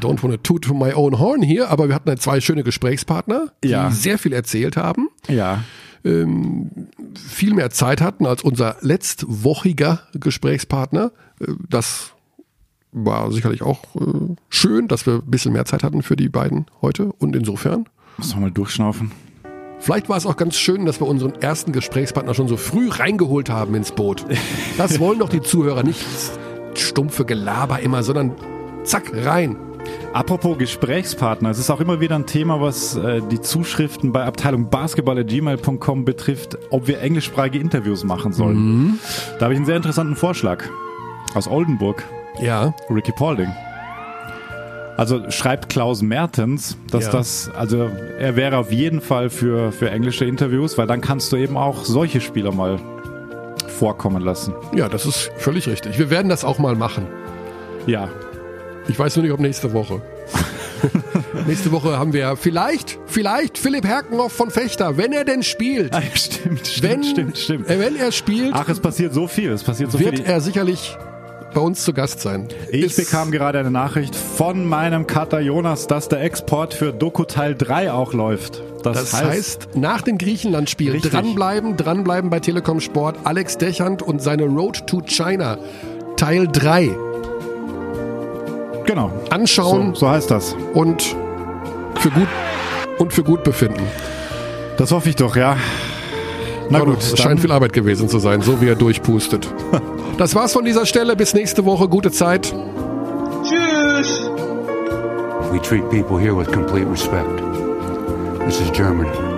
don't want to toot to my own horn hier, aber wir hatten zwei schöne Gesprächspartner, die ja. sehr viel erzählt haben. Ja. Ähm, viel mehr Zeit hatten als unser letztwochiger Gesprächspartner. Äh, das war sicherlich auch äh, schön, dass wir ein bisschen mehr Zeit hatten für die beiden heute und insofern. Muss mal durchschnaufen. Vielleicht war es auch ganz schön, dass wir unseren ersten Gesprächspartner schon so früh reingeholt haben ins Boot. Das wollen doch die Zuhörer nicht stumpfe Gelaber immer, sondern Zack, rein. Apropos Gesprächspartner, es ist auch immer wieder ein Thema, was äh, die Zuschriften bei Abteilung basketball.gmail.com betrifft, ob wir englischsprachige Interviews machen sollen. Mhm. Da habe ich einen sehr interessanten Vorschlag aus Oldenburg. Ja. Ricky Paulding. Also schreibt Klaus Mertens, dass ja. das, also er wäre auf jeden Fall für, für englische Interviews, weil dann kannst du eben auch solche Spieler mal vorkommen lassen. Ja, das ist völlig richtig. Wir werden das auch mal machen. Ja. Ich weiß nur nicht, ob nächste Woche. nächste Woche haben wir vielleicht, vielleicht Philipp Herkenhoff von Fechter, wenn er denn spielt. Ah, stimmt, stimmt, wenn, stimmt, stimmt. Äh, wenn er spielt, Ach, es passiert so viel. Es passiert so wird viel. er sicherlich bei uns zu Gast sein. Ich Ist- bekam gerade eine Nachricht von meinem Cutter Jonas, dass der Export für Doku Teil 3 auch läuft. Das, Das heißt, nach den Griechenland-Spielen Richtig. dranbleiben, dranbleiben bei Telekom Sport. Alex Dechand und seine Road to China Teil 3 genau. anschauen So, so heißt das. und für gut und für gut befinden. Das hoffe ich doch, ja. Na Aber gut, es scheint viel Arbeit gewesen zu sein, so wie er durchpustet. Das war's von dieser Stelle. Bis nächste Woche. Gute Zeit. We treat people here with complete respect. This is Germany.